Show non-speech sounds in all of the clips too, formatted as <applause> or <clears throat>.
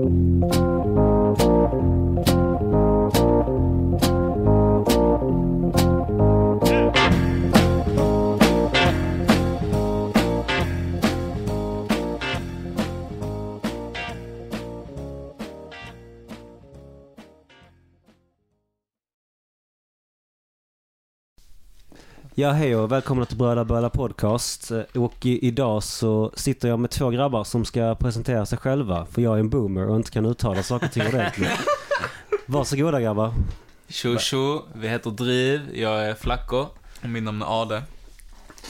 Thank you. Ja, hej och välkomna till Bröda Böla Podcast. Eh, Och i, idag så sitter jag med två grabbar som ska presentera sig själva. För jag är en boomer och inte kan uttala saker och ting ordentligt. <laughs> Varsågoda grabbar. Tjo tjo, vi heter Driv, jag är Flacco och min namn är Ade.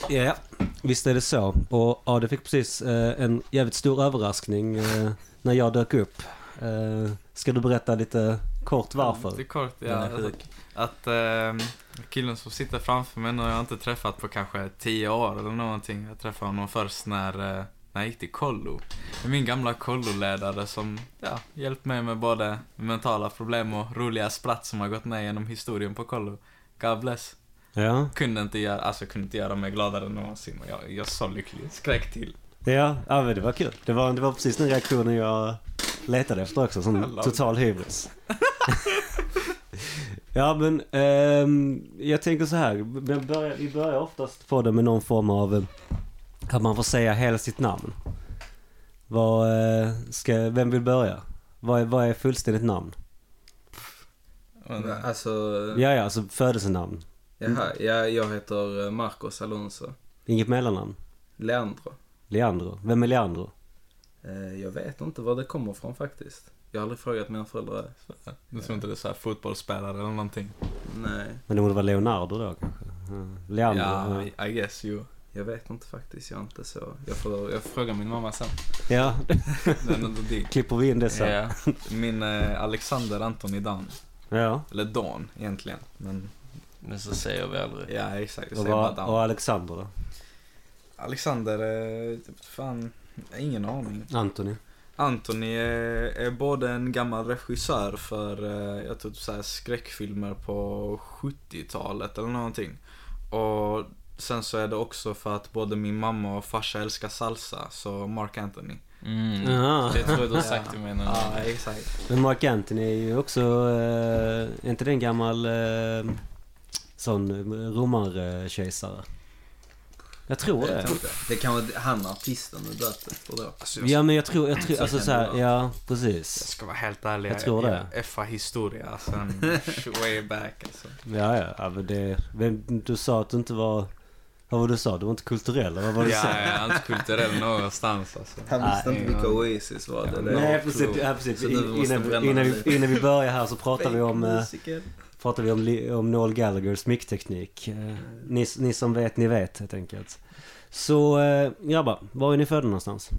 Ja, visst är det så. Och ja, det fick precis eh, en jävligt stor överraskning eh, när jag dök upp. Eh, ska du berätta lite kort varför? Lite kort, ja. Den är sjuk. att eh, killen som sitter framför mig nu har jag inte träffat på kanske tio år eller någonting. Jag träffade honom först när, eh, när jag gick till kollo. Min gamla kolloledare som, ja, hjälpt mig med både mentala problem och roliga spratt som har gått med genom historien på kollo. God bless. Ja, Kunde inte göra, alltså kunde inte göra mig gladare än någonsin. Jag, jag är så lycklig. Skrek till. ja, ja men det var kul. Det var, det var precis den reaktionen jag letade efter också. Love total hybris. <laughs> ja men ehm, jag tänker så här. Vi börjar, vi börjar oftast på det med någon form av eh, att man får säga hela sitt namn. Vad eh, ska, vem vill börja? Vad är, vad är fullständigt namn? Men, Alltså, Ja, ja, alltså födelsenamn. jaha, ja, jag heter eh, Marcos Alonso. Inget mellannamn. Leandro. Leandro. Vem är Leandro? Eh, jag vet inte var det kommer från faktiskt. Jag har aldrig frågat mina föräldrar. Du tror inte det är så här fotbollsspelare eller någonting? Nej, Men det borde vara Leonardo då kanske? Mm. Leandro. Ja, Ja. I guess you. jag vet inte faktiskt. Jag är inte så. Jag får, jag får fråga min mamma sen. ja. <laughs> Den är dig. Klipper vi in det sen? Ja. Min eh, Alexander Antoni Dan. Ja. Eller Don egentligen. Men Men så säger vi aldrig. ja, exakt. Och, Dan. och Alexander då? Alexander, eh, fan, ingen aning. Anthony? Anthony är, är både en gammal regissör för, eh, jag tror typ så här skräckfilmer på 70-talet eller någonting. Och sen så är det också för att både min mamma och farsa älskar salsa, så Mark Anthony. Mm. Ja. Det tror jag du har sagt till mig någon Ja, exakt. Men Mark Anthony är ju också, eh, är inte det en gammal eh, sån romarkejsare? Jag tror Jag det. Det kan vara han artisten du döpt efter då. Alltså, jag, Ja men jag tror, jag tror Så alltså kan så här, ja jag precis. ska vara helt ärlig, Jag tror det. jag effar historia sen <laughs> way back alltså. Ja ja, ja men det, men du sa att du inte var, vad var det du sa? Du var inte kulturell eller vad var det du Ja, sa? jag är inte kulturell någonstans alltså. Han visste inte vilka ja. Oasis var. Det, det Nej precis, ja, precis. In, innan, innan, vi, innan vi börjar här så pratar vi om, eh, Musiker. Pratar vi om, om Noel Gallaghers mickteknik. Eh, Ni, ni som vet, ni vet helt enkelt. Så eh, grabbar, var är ni födda någonstans?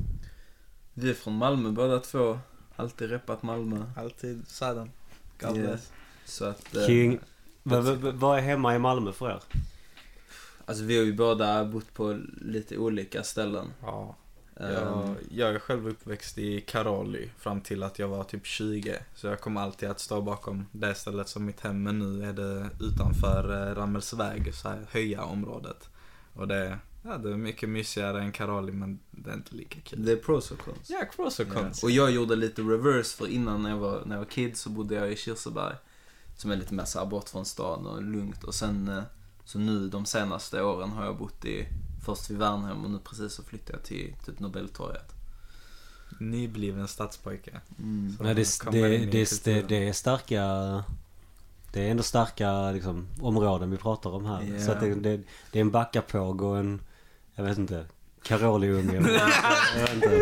Vi är från Malmö båda två. Alltid reppat Malmö. Alltid Yeah. bless. Så att... eh, King. Vad är hemma i Malmö för er? Alltså vi har ju båda bott på lite olika ställen. Ja. Jag, jag är själv uppväxt i Karoli fram till att jag var typ 20. Så jag kommer alltid att stå bakom det stället som mitt hem. Men nu är det utanför eh, Rammelsväg, så här höja området. Och det, ja, det är mycket mysigare än Karoli men det är inte lika kul. Det är pros och cons. Ja, pros och Ja. cons. Och jag gjorde lite reverse för innan när jag var, när jag var kid så bodde jag i Kirseberg. Som är lite mer såhär bort från stan och lugnt. Och sen eh, så nu de senaste åren har jag bott i först vid Värnhem och nu precis så flyttade jag till typ Nobeltorget. Nybliven stadspojke. Mm. Nej, det, det, det, det, är starka Det är ändå starka liksom, områden vi pratar om här. Ja. Så att det, det, det är en backapåg och en Jag vet inte Karoliunge <laughs> Jag vet inte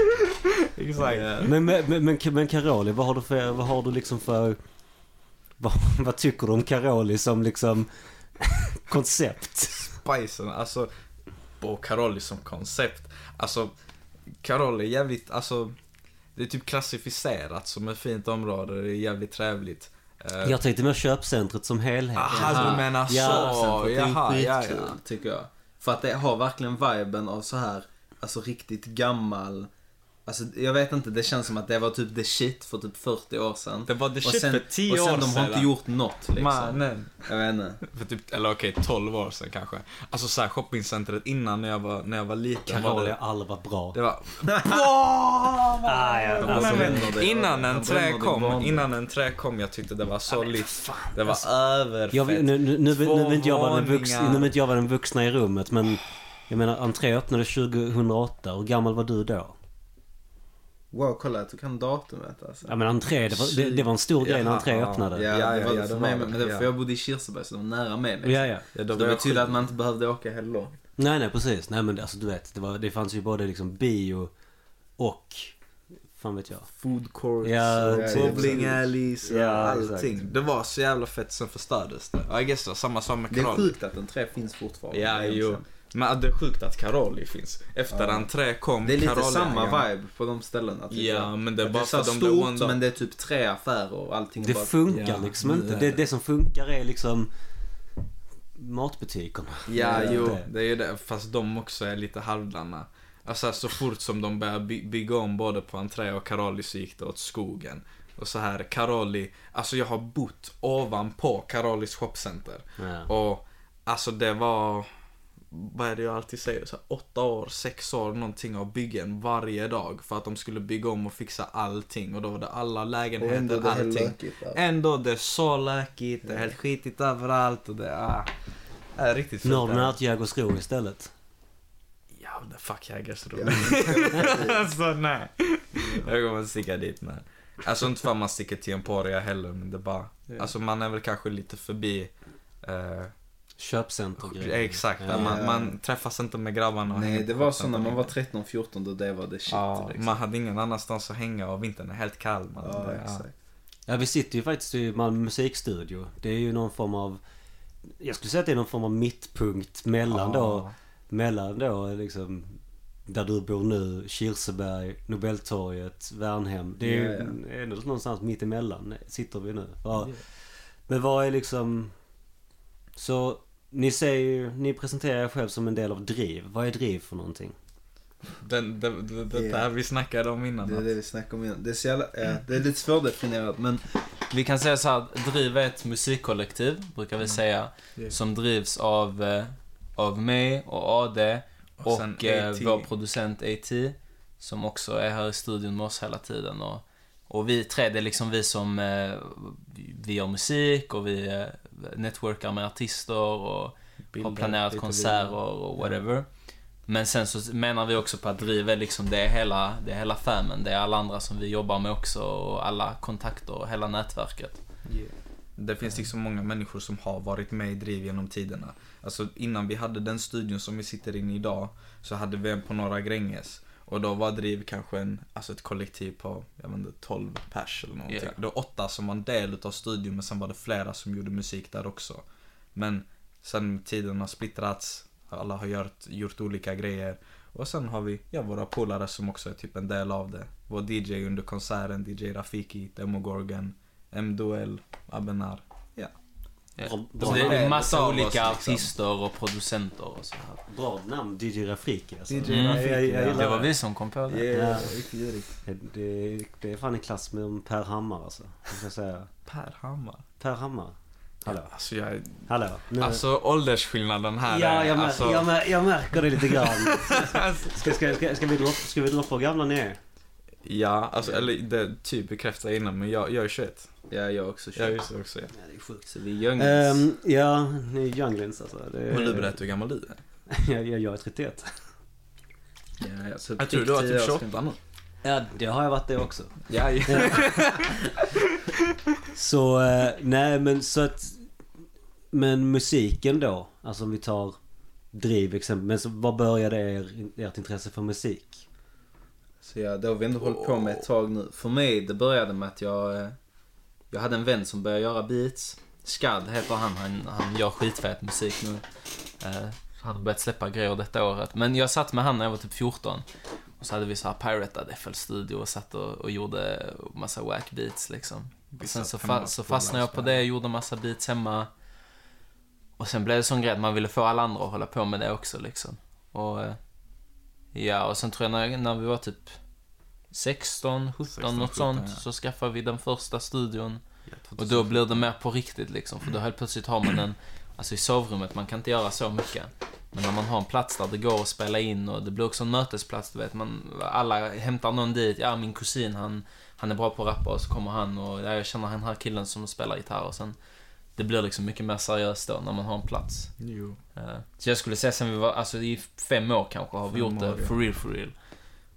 Exakt. Men, men, men, men, men Karoli, vad har du för, vad har du liksom för vad, vad tycker du om Karoli som liksom <laughs> koncept? Spicen, alltså på Karoli som koncept. Alltså, Karoli är jävligt, alltså det är typ klassificerat som ett fint område, det är jävligt trevligt. Eh, Jag tänkte mer köpcentret som helhet. Aha, du menar så. Jaha, ja, skitkul, ja. tycker jag. För att det har verkligen viben av så här, alltså riktigt gammal, Alltså jag vet inte, det känns som att det var typ the shit för typ 40 år sedan. Det var the och shit sen, för 10 och sen år de har inte sedan. gjort något liksom. Mannen. Jag vet inte. För typ, eller okej, 12 år sedan kanske. Alltså såhär shoppingcentret innan när jag var, när jag var liten. var Carolia det, har aldrig varit bra. det var... <laughs> Ah, ja, alltså, det. Innan en trä kom, innan en trä kom, jag tyckte det var så lit. Det var alltså, överfett. jag, nu, nu, nu, nu vill inte jag vara den vuxna, våningar. nu vill inte jag vara den vuxna i rummet men jag menar entré öppnade 2008. Hur gammal var du då? Wow, kolla att du kan datumet alltså. Ja men entré, det var, det, det var en stor grej när entré öppnade. Ja, Ja, det ja, var ja, det för mig var med. det. Men det var Ja. för jag bodde i Kirseberg så det var nära med mig. Ja, ja. Ja, Så då det betydde att man inte behövde åka heller långt. Nej nej precis. Nej men alltså du vet, det, var, det fanns ju både liksom bio och, fan vet jag. Food courts Ja, och ja, bowling alleys Ja, allting. exakt. Det var så jävla fett, sen förstördes det. I guess det var samma sak med Det är sjukt att en trä finns fortfarande. Ja, jo. Men det är sjukt att Karoli finns. Efter Ja. entré kom Det är lite Karoli-ägarna. samma vibe på de ställena. tycker Ja, men det är bara det är för de stort onda. men det är typ tre affärer och allting Det bara... funkar Ja, liksom inte. Det, det. som funkar är liksom matbutikerna. Ja, jo, det. det är ju det. Fast de också är lite halvdana. Alltså så fort som de börjar by- bygga om både på entré och Karoli så gick det åt skogen. Och så här, Karoli, alltså jag har bott ovanpå Karolis shopcenter. Ja. Och alltså det var, vad är det jag alltid säger, så här, åtta år, sex år någonting av byggen varje dag. För att de skulle bygga om och fixa allting. Och då var det alla Och lägenheter, ändå det allting. lökigt där. Ändå det är så lökigt, det är helt skitigt överallt och det är, det är riktigt fult. Norden är ett Jägersro istället. Jävla fuck Jägersro. Ja. <laughs> alltså nej. Jag kommer sticka dit med. Alltså inte för att man sticker till Emporia heller men det bara, Ja. alltså man är väl kanske lite förbi eh, Köpcenter Exakt, Ja. man, man träffas inte med grabbarna. och Nej, det var så när man var längre. 13-14 då det var det shit Ja, liksom. man hade ingen annanstans att hänga och vintern är helt kall. Man. Ja, Det- ja. exakt. Ja, vi sitter ju faktiskt i Malmö musikstudio. Det är ju någon form av... Jag skulle säga att det är någon form av mittpunkt mellan då... Mellan då liksom... Där du bor nu, Kirseberg, Nobeltorget, Värnhem. Det är ju Ja, ändå någonstans mitt emellan sitter vi nu. Ja. Men vad är liksom... Så ni säger ju, ni presenterar er själv som en del av DRIV. Vad är DRIV för någonting? Den, det, det, det där vi snackade om innan. Det är det vi snackade om innan. Det är, så jävla, ja, det är lite svårdefinierat men Vi kan säga så här, Driv är ett musikkollektiv, brukar vi säga, Yeah. som drivs av, eh, av mig och AD och, sen eh, vår producent AT, som också är här i studion med oss hela tiden. Och, och vi tre, det är liksom vi som, eh, vi gör musik och vi eh, networkar med artister och har Bilder, planerat lite konserter och whatever. Men sen så menar vi också på att driv är liksom, det är hela, det är hela famen. Det är alla andra som vi jobbar med också och alla kontakter och hela nätverket. Det finns liksom många människor som har varit med i Driv genom tiderna. Alltså innan vi hade den studion som vi sitter in i idag så hade vi en på Norra Gränges. Och då var Driv kanske en, alltså ett kollektiv på, jag vet inte, 12 pers eller någonting. Yeah. Det var åtta som var en del utav studion men sen var det flera som gjorde musik där också. Men sen tiden har splittrats, alla har gjort, gjort olika grejer. Och sen har vi, ja, våra polare som också är typ en del av det. Vår DJ under konserten, DJ Rafiki, Demogorgon, M-Duell, Abenar. Ja. Bra- det är massa olika liksom. artister och producenter och så här. Bra namn, DJ Rafiki alltså. DJ Jag- Rafiki, jag, jag, ja. Det var vi som kom på det. Ja. riktigt girigt. Det, det är fan i klass med Per Hammar alltså. Jag ska säga. Per Hammar. Per Hammar. Hallå. Alltså, jag, Hallå. Nu. alltså åldersskillnaden här ja, är, jag, mär, alltså, jag, mär, jag märker det lite grann. <laughs> Ska, ska, ska, ska vi droppa, ska vi droppa gamla ni är? Ja, alltså, eller det typ bekräftar innan men jag, jag är 21. ja, jag också Jag är också, ja. Ja, det är sjukt. Så vi är youngins. Um, ja, ni är younglings alltså. Det är, Men du berättar hur gammal du är. <laughs> jag, jag, jag är 31. ja, ja, så Jag tror du var 10 typ år 28 nu. Ja, det har jag varit det också. Ja, ja. Så, eh, nej men så att... Men musiken då? Alltså om vi tar Driv exempel. Men så, vad började er, ert intresse för musik? Så ja, det har vi ändå hållit på med ett tag nu. För mig, det började med att jag... eh, Jag hade en vän som började göra beats. Skad heter han. Han, han gör skitfet musik nu. Eh, Han har börjat släppa grejer detta året. Men jag satt med han när jag var typ 14. Och så hade vi så här piratad FL Studio och satt och, och gjorde massa wack beats liksom. Och sen så, fa- så fastnade jag på det, gjorde massa beats hemma. Och sen blev det sån grej att man ville få alla andra att hålla på med det också liksom. Och eh, ja, och sen tror jag när, när vi var typ 16, 17, 16, något 17, sånt. ja. Så skaffade vi den första studion. Ja, Och då blir det mer på riktigt liksom. För då helt plötsligt har man en, alltså i sovrummet, man kan inte göra så mycket. Men när man har en plats där det går att spela in och det blir också en mötesplats, du vet. Man, alla hämtar någon dit. Ja, min kusin han, han är bra på att rappa och så kommer han och ja, jag känner den här killen som spelar gitarr och sen det blir liksom mycket mer seriöst då när man har en plats. Jo. Eh, Så jag skulle säga sen vi var, alltså i fem år kanske har vi Fem gjort det år, ja. for real, for real.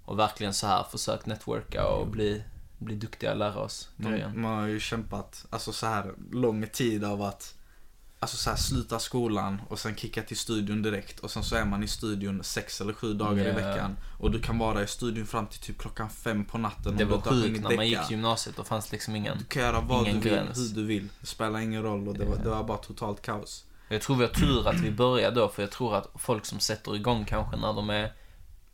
Och verkligen så här försökt networka och bli, bli duktiga och lära oss. Man, man har ju kämpat, alltså så här lång tid av att Alltså så här, sluta skolan och sen kicka till studion direkt och sen så är man i studion sex eller sju dagar i Ja. veckan. Och du kan vara i studion fram till typ klockan fem på natten Det var sjukt när man gick gymnasiet, då fanns liksom ingen... Du kan göra vad du vill, gräns. hur du vill. Det spelar ingen roll och det var, Ja. det var bara totalt kaos. Jag tror vi har tur att vi började då, för jag tror att folk som sätter igång kanske när de är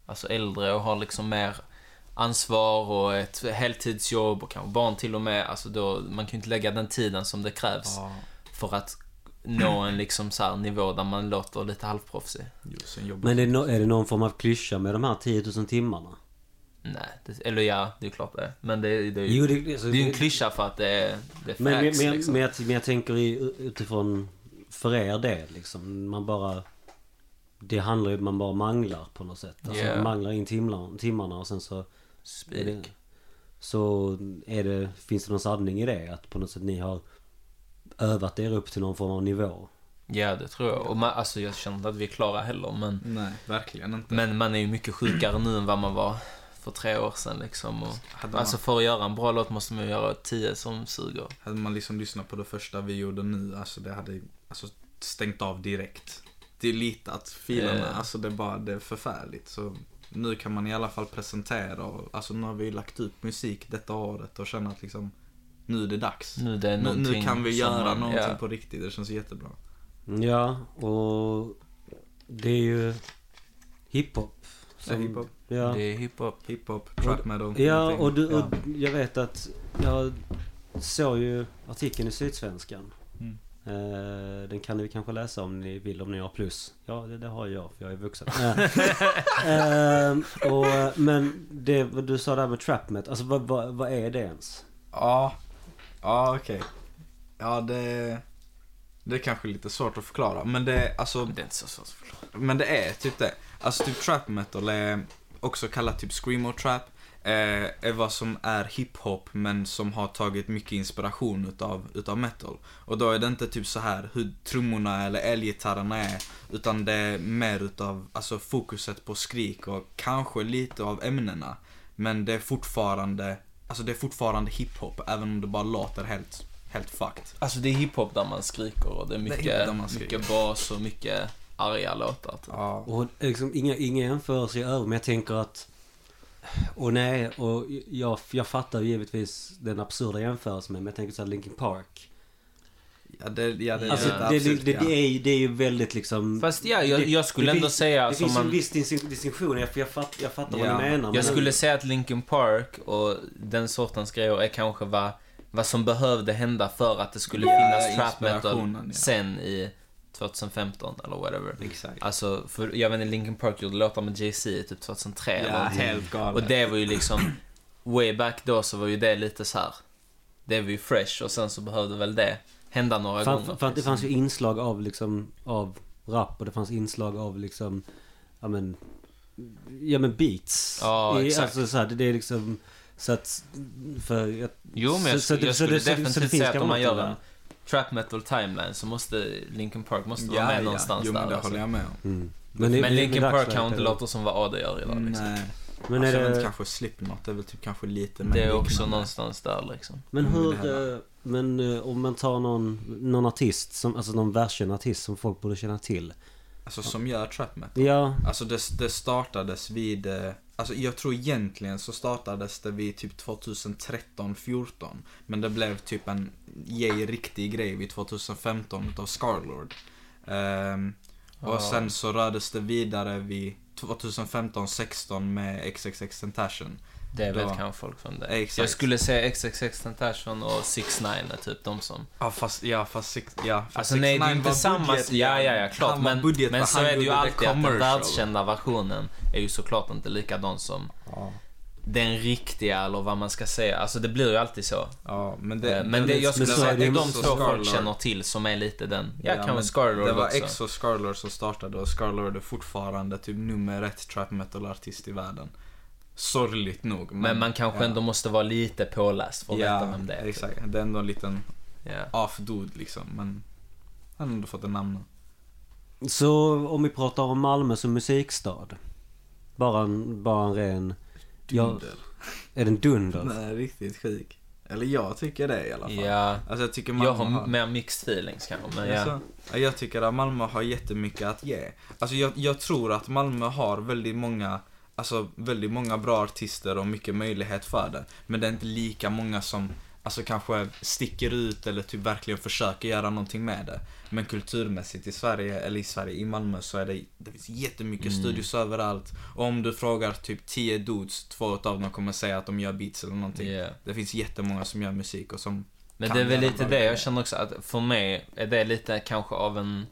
alltså äldre och har liksom mer ansvar och ett heltidsjobb och kanske barn till och med, alltså då, man kan ju inte lägga den tiden som det krävs Ja. för att nå en liksom så här nivå där man låter lite halvproffsig. Men är det, no, är det någon form av klyscha med de här 10 000 timmarna? Nej, det, eller ja, det är klart det. Men det, det, är ju Jo, det, alltså, det är ju en klyscha för att det är, det är facts Men, men, men, liksom. men, jag, men jag tänker i, utifrån för er del liksom. Man bara... Det handlar ju man bara manglar på något sätt. Alltså man manglar in timlar, timmarna och sen så... Är Spik. så är det, finns det någon sanning i det? Att på något sätt ni har övat er upp till någon form av nivå? Ja, det tror jag. Och man, alltså jag känner inte att vi är klara heller, men, Nej, verkligen inte. men man är ju mycket sjukare nu än vad man var för tre år sedan liksom. Och, hade, man, alltså för att göra en bra låt måste man ju göra tio som suger. hade man liksom lyssnat på det första vi gjorde nu, alltså det hade alltså, stängt av direkt. Deletat filerna, Ja. alltså det är bara, det är förfärligt. Så nu kan man i alla fall presentera och, alltså nu har vi lagt ut musik detta året och känner att liksom, nu är det dags. Nu, det Nu, nu kan vi som göra man- någonting ja. på riktigt, det känns jättebra. Ja, och det är ju hiphop. Det är hiphop. Ja. Det är hiphop. Hiphop, trap metal. Ja, någonting. och, du, och Ja. jag vet att jag såg ju artikeln i Sydsvenskan. Mm. Eh, den kan ni kanske läsa om ni vill, om ni har plus. Ja, det, det har jag, för jag är vuxen. <laughs> Eh, och, men det du sa där med trap metal, alltså vad, vad, vad är det ens? Ja, ja okej. Ja, det, det är kanske lite svårt att förklara. Men det, alltså, Det är inte så svårt att förklara. men det är typ det. Alltså typ trap metal är också kallat typ screamo trap. Eh, är vad som är hiphop men som har tagit mycket inspiration utav, utav metal. Och då är det inte typ så här hur trummorna eller elgitarrerna är. Utan det är mer utav alltså fokuset på skrik och kanske lite av ämnena. Men det är fortfarande, alltså det är fortfarande hiphop även om det bara låter helt, helt fucked. Alltså det är hiphop där man skriker och det är mycket, där man skriker. mycket bas och mycket arga låtar. Typ. Ja. Och liksom inga, inga jämförelser i övrigt, men jag tänker att... Och nej, och jag, jag fattar givetvis den absurda jämförelsen men jag tänker så här Linkin Park. Ja, det, ja, det, Alltså, det, det, absolut, det, ja. det, är, ju- det är ju väldigt liksom... Fast ja, jag, det- jag skulle det ändå finns- säga Det finns en man... viss dis- distinktion, jag, jag, fatt, jag fattar Ja. vad ni menar. Jag men- skulle säga att Linkin Park och den sortens grejer är kanske vad, vad som behövde hända för att det skulle finnas trap metal sen i 2015 eller whatever. Exakt. Alltså, för jag vet inte, Linkin Park gjorde låtar med Jay-Z typ 2003 eller någonting. helt galet. Och det var ju liksom, way back då så var ju det lite så här. Det var ju fresh och sen så behövde väl det hända några För, gånger. för, för att det fanns ju inslag av liksom, av rap och det fanns inslag av liksom, ja men, ja men beats. Ja, I, exakt. Alltså så här, det, är liksom, så att, för jag, Jo, men jag, så- jag så skulle det- så det- så det definitivt finns säga att om man gör en trap metal timeline så måste Linkin Park måste vara ja, med ja. någonstans jo, där. men det alltså. håller jag med om. mm. Men, i- Linkin Park kan inte låta som vad AD gör idag liksom. Nej. Men alltså, är jag vet inte, det, kanske Slipknot är väl typ kanske lite Det är också liknande. någonstans där liksom. men Mm, hur, det eh, men eh, om man tar någon, någon artist, som, alltså någon världskänd artist som folk borde känna till. Alltså som gör trap metal. Ja, Alltså det, det startades vid, eh, alltså jag tror egentligen så startades det vid typ 2013-14. Men det blev typ en yay riktig grej vid 2015 utav Scarlord. Ehm, och Ja. sen så rördes det vidare vid 2015-16 med XXX Tentation. Det vet kanske folk från det. Exakt. Jag skulle säga XXX Tentation och 6 9 är typ de som... Ja fast, ja fast, six, ja, fast Alltså nej, det är 6ix9ine inte samma... budget, Ja, ja, ja, klart. Men, budget, men så är det ju alltid att den världskända versionen är ju såklart inte likadan som... Ja. Den riktiga eller vad man ska säga. Alltså det blir ju alltid så. Ja, men Eh, det... men det, jag skulle men säga att det är de två folk känner till som är lite den. Ja, kan men vara Scarlord Det var också. Exo Scarlord som startade och Scarlord är fortfarande typ nummer ett trap metal-artist i världen. Sorgligt nog. Men man kanske ja. ändå måste vara lite påläst för att Ja, veta vem det är. typ. exakt. Det är ändå en liten Ja. off-dude liksom, men han har ändå fått en namn. Så om vi pratar om Malmö som musikstad. Bara en, bara en ren... Ja, Dunder. är den dunder? Nej, riktigt sjuk. Eller jag tycker det i alla fall. ja. Alltså jag tycker Malmö Jag har har... mer mixed feelings kanske, men ja. Alltså, ja, jag tycker att Malmö har jättemycket att ge. Alltså jag, jag tror att Malmö har väldigt många, alltså väldigt många bra artister och mycket möjlighet för det. Men det är inte lika många som, alltså kanske sticker ut eller typ verkligen försöker göra någonting med det. Men kulturmässigt i Sverige, eller i Sverige, i Malmö så är det, det finns jättemycket Mm. studios överallt. Och om du frågar typ 10 dudes, två av dem kommer säga att de gör beats eller någonting. Ja. Det finns jättemånga som gör musik och som Men det är väl lite det jag känner också att för mig är det lite kanske av en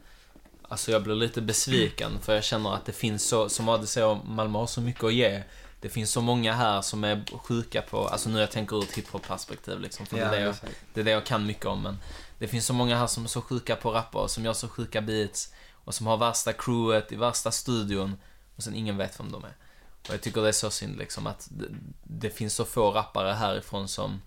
Alltså jag blir lite besviken för jag känner att det finns så, som Adde säger, Malmö har så mycket att ge. Det finns så många här som är sjuka på, alltså nu jag tänker ur ett hiphop-perspektiv liksom, för det, är det, jag, det är det jag kan mycket om. Men det finns så många här som är så sjuka på rappa och som gör så sjuka beats och som har värsta crewet i värsta studion och sen ingen vet vem de är. Och jag tycker det är så synd liksom att det, det finns så få rappare härifrån som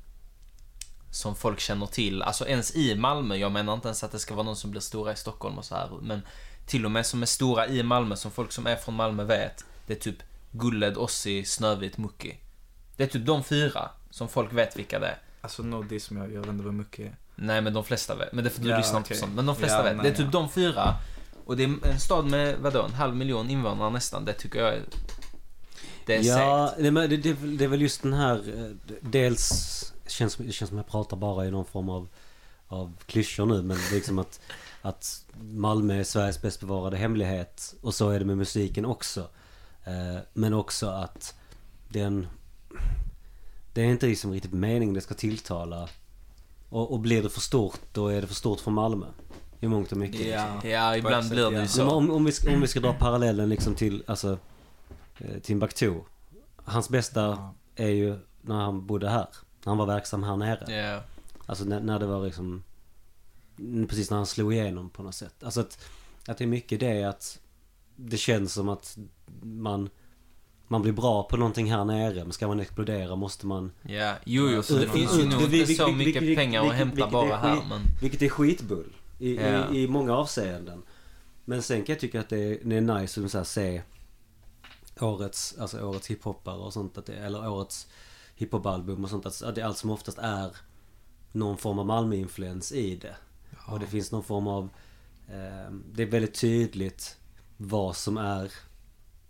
som folk känner till, alltså ens i Malmö, jag menar inte ens att det ska vara någon som blir stora i Stockholm och så här, men till och med som är stora i Malmö, som folk som är från Malmö vet, det är typ Gulled, Ossi, Snövit, Mucki. Det är typ de fyra som folk vet vilka det är. Alltså no diss men jag, jag vet inte vad mycket är. Nej men de flesta vet, men det är för du Ja, lyssnar inte på sånt. Men de flesta Ja, vet. nej, det är typ ja. de fyra. Och det är en stad med, vadå, en halv miljon invånare nästan. Det tycker jag är... Det är ja, det, men det, det, det är väl just den här... eh, Dels känns, det känns som jag pratar bara i någon form av, av klyschor nu men det är liksom att, att Malmö är Sveriges bäst bevarade hemlighet och så är det med musiken också. Eh, men också att den... Det är inte liksom riktigt meningen det ska tilltala. Och, och blir det för stort då är det för stort för Malmö. I mångt och mycket. liksom. Ja, ibland blir det ja. ju så. Om, om, vi ska, om vi ska dra parallellen liksom till, alltså, eh, Timbuktu. Hans bästa Ja. är ju när han bodde här. När han var verksam här nere. Ja. Alltså när, när det var liksom, precis när han slog igenom på något sätt. Alltså att, att det är mycket det att det känns som att man, man blir bra på någonting här nere. Men ska man explodera måste man, Ja, jo, jo, så det Uh, finns ju nog inte så mycket vi- pengar vi- att hämta vilket bara är här, skit- men... vilket är skitbull. I, Ja. i, i många avseenden. Men sen kan jag tycka att det är, det är nice att så här, se årets, alltså årets hiphoppare och sånt. Att det, eller årets hiphopalbum och sånt. Att, det allt som oftast är någon form av Malmö-influens i det. Och det finns någon form av... Eh, det är väldigt tydligt vad som är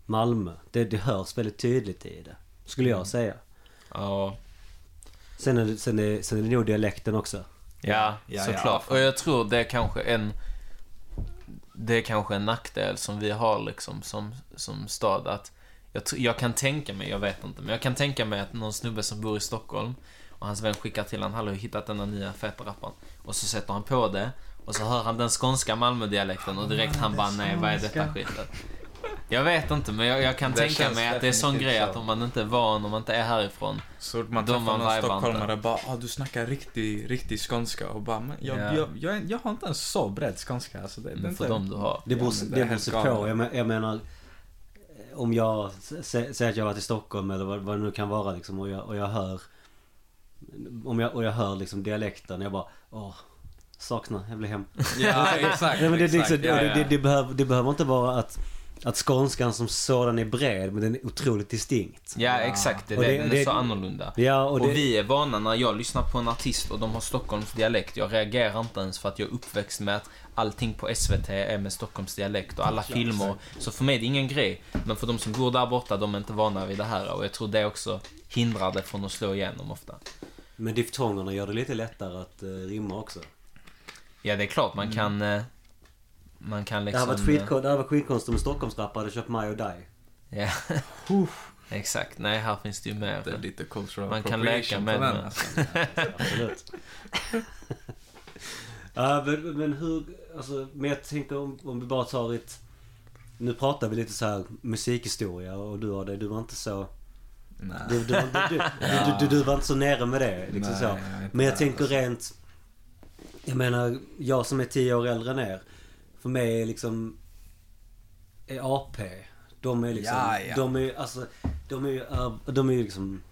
Malmö. Det, det hörs väldigt tydligt i det. Skulle jag säga. Ja, Sen är det, sen är, sen är det nog dialekten också. ja, Ja, såklart. ja. och jag tror det är kanske en... Det är kanske en nackdel som vi har liksom som, som stad att jag, jag kan tänka mig, jag vet inte, men jag kan tänka mig att någon snubbe som bor i Stockholm och hans vän skickar till honom, jag har hittat denna nya feta rapparen. Och så sätter han på det och så hör han den skånska Malmödialekten och direkt han bara, nej, vad är detta skiten? Jag vet inte, men jag, jag kan Det tänka mig att det är sån grej så. att om man inte är van, om man inte är härifrån, Så fort man träffar man någon stockholmare bara ah, du snackar riktig, riktig skånska och bara men jag, Ja. jag, jag, jag har inte ens så bred skånska alltså det, men inte... för dem du har. Det beror, Ja, det beror på. Jag, men, jag menar... Om jag sä- säger att jag varit i Stockholm eller vad, vad det nu kan vara liksom och jag, och jag hör... Om jag, och jag hör liksom dialekten. Jag bara... Åh, saknar. Jag blir hem. <laughs> Ja exakt, Nej, men det, det, exakt. det, ja, det, ja. det, det, behöver, det behöver inte vara att, att skånskan som sådan är bred, men den är otroligt distinkt. Ja, exakt. Det är Och det, det- den är det- så annorlunda. Ja, och Och, det... vi är vana när jag lyssnar på en artist och de har Stockholms dialekt. Jag reagerar inte ens för att jag är uppväxt med att allting på SVT är med Stockholms dialekt och alla filmer. Så för mig är det ingen grej. Men för de som bor där borta, de är inte vana vid det här. Och jag tror det också hindrar det från att slå igenom ofta. Men diftongerna gör det lite lättare att uh, rimma också. Ja, det är klart man kan... eh, Man kan Det liksom... hade varit skitkon- det hade varit skitkonstigt om Stockholmsrappare hade köpt My och Die. eh, Ja. <laughs> Exakt. Nej, här finns det ju mer. Det är lite cultural Man kan leka med den, det. alltså. <laughs> Absolut. <laughs> ja, men, men hur... Alltså, men jag tänker om, om vi bara tar ett... Nu pratar vi lite så här musikhistoria och du har det. Du var inte så... Nej. Du, du, du, du, du, du, du var inte så nere med det. Liksom Nej, så. jag Men jag tänker rent... Jag menar, jag som är tio år äldre än er. För mig är liksom... Är AP. De är liksom... Ja, ja. De är alltså... De är ju de är ju liksom...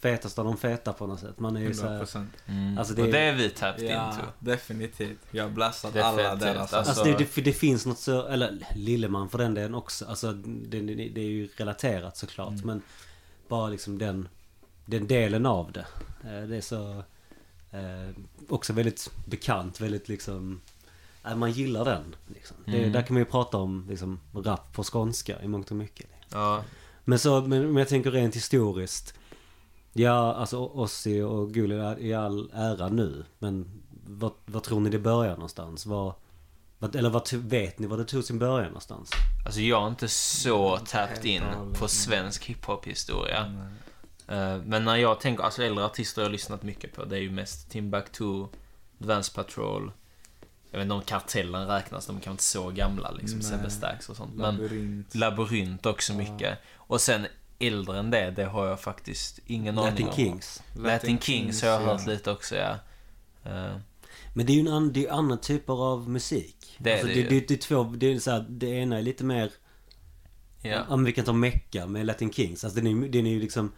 Fetast av de feta på något sätt. Man är ju så här, 100%. Mm. Alltså, det och det är vi tapped Ja, into. definitivt. Jag har blastat alla deras. Alltså- Alltså det, det, det finns något så, eller Lilleman för den delen också. Alltså det, det, det är ju relaterat såklart. Mm. Men bara liksom den, den delen av det. Eh, Det är så, eh, också väldigt bekant, väldigt liksom, eh, man gillar den. Liksom. Det, Mm. där kan man ju prata om liksom rap på skånska i mångt och mycket. Ja. Men så, men, men jag tänker rent historiskt. Ja, alltså Ossi och Gulli är i all ära nu. Men vad, vad tror ni det börjar någonstans? Vad, vad, eller vad, vet ni var det tog sin början någonstans? Alltså jag är inte så tapped helt in på svensk hiphop-historia. Eh, Men när jag tänker, alltså äldre artister jag har lyssnat mycket på, det är ju mest Timbuktu, Advance Patrol. Jag vet inte om Kartellen räknas, de kan inte så gamla liksom. Sebbe Stax och sånt. Men Labyrint. Labyrint också mycket. Och sen äldre än det, det har jag faktiskt ingen aning Latin om. Kings. Latin Kings har jag hört ja. lite också, ja. Eh, Men det är ju en annan, det är andra typer av musik. Det är alltså, det det, ju. det, det är två, det är så här, det ena är lite mer, ja. om vi kan ta Mecca med Latin Kings. Alltså den är, den är ju liksom,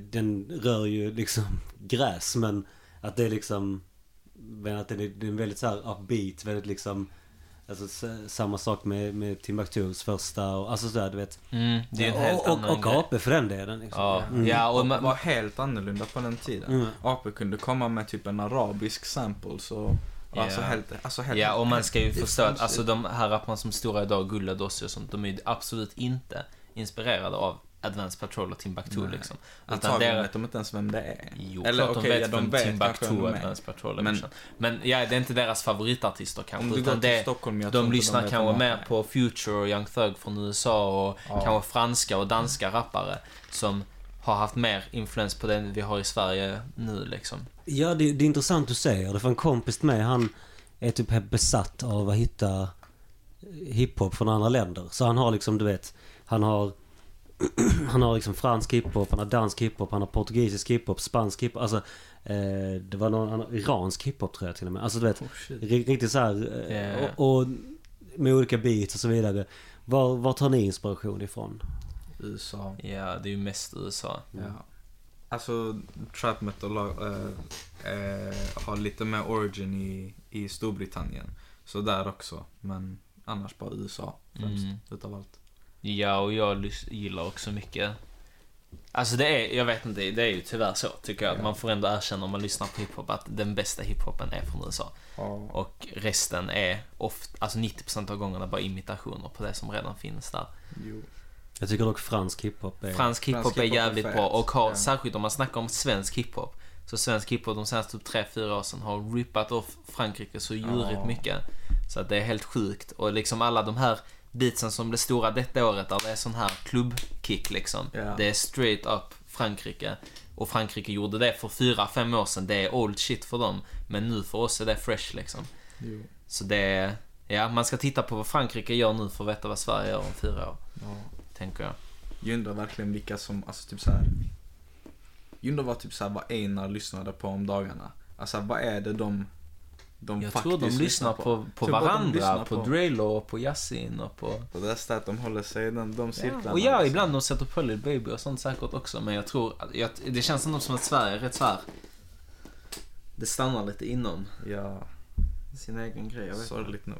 den, rör ju liksom <laughs> gräs men att det är liksom, men att den är, är väldigt så här upbeat, väldigt liksom, alltså samma sak med, med Timbuktus första och, alltså sådär du vet. Mm, det är en helt och, och, annan och grej. AP för den delen liksom. Ja, Mm. ja och man, var helt annorlunda på den tiden. Mm. AP kunde komma med typ en arabisk sample så... Alltså Ja. helt... Alltså helt Ja, och man ska ju det förstå att alltså, de här rapparna som stora idag, Gulla Dossi och sånt, de är ju absolut inte inspirerade av Advance Patrol och Timbuktu Nej. liksom. Utan deras- vet de inte ens vem det är. Jo, Eller klart okej, de ja, vet de vem vet Timbuktu och de. Advance Patrol är. Men- Men, ja, det är inte deras favoritartister Om kanske. du går Utan till det, Stockholm, jag de lyssnar vet kanske mer på Future och Young Thug från USA och Ja. kanske franska och danska rappare som har haft mer influens på den vi har i Sverige nu liksom. Ja, det, det är intressant du säger det. För en kompis till mig, han är typ helt besatt av att hitta hiphop från andra länder. Så han har liksom, du vet, han har <clears throat> han har liksom fransk hiphop, han har dansk hiphop, han har portugisisk hiphop, spansk hiphop. Alltså, eh, det var någon han har iransk hiphop tror jag till och med. Alltså du vet, Oh, riktigt så här, eh, Ja. och, och med olika beats och så vidare. Var, var tar ni inspiration ifrån? USA. Ja, det är ju mest USA. Ja. Alltså, trap metal äh, äh, har lite mer origin i, i Storbritannien. Så där också. Men annars bara USA främst. Mm. Utav allt. Ja, och jag gillar också mycket Alltså det är, jag vet inte, det är ju tyvärr så tycker jag. Att Ja. man får ändå erkänna om man lyssnar på hiphop att den bästa hiphopen är från USA. Och resten är ofta, alltså 90% av gångerna bara imitationer på det som redan finns där. Jo. Jag tycker dock fransk hiphop är... Fransk hiphop fransk är hiphop är jävligt fet. bra och har, Ja. särskilt om man snackar om svensk hiphop. Så svensk hiphop de senaste typ 3-4 år sedan har rippat off Frankrike så djurigt Ja. mycket. Så att det är helt sjukt. Och liksom alla de här beatsen som blev stora detta året där det är sån här klubbkick liksom. Ja. Det är straight up Frankrike. Och Frankrike gjorde det för 4-5 år sedan. Det är old shit för dem. Men nu för oss är det fresh liksom. Jo. Så det är, ja man ska titta på vad Frankrike gör nu för att veta vad Sverige gör om fyra år. Ja. Tänker jag. Jag undrar verkligen vilka som, alltså typ så här. Jag undrar vad typ så här, vad Einar lyssnade på om dagarna. Alltså vad är det de, de Jag faktiskt tror de lyssnar på, på de varandra, lyssnar på, på- Drelo och på Yasin och på... Och det är att de håller sig i den, de cirklarna. och ja, liksom. ibland de sätter på Lil Baby och sånt säkert också. Men jag tror, jag, det känns ändå som att Sverige är rätt så här. Det stannar lite inom Ja, sin egen grej. Jag vet sorgligt nog.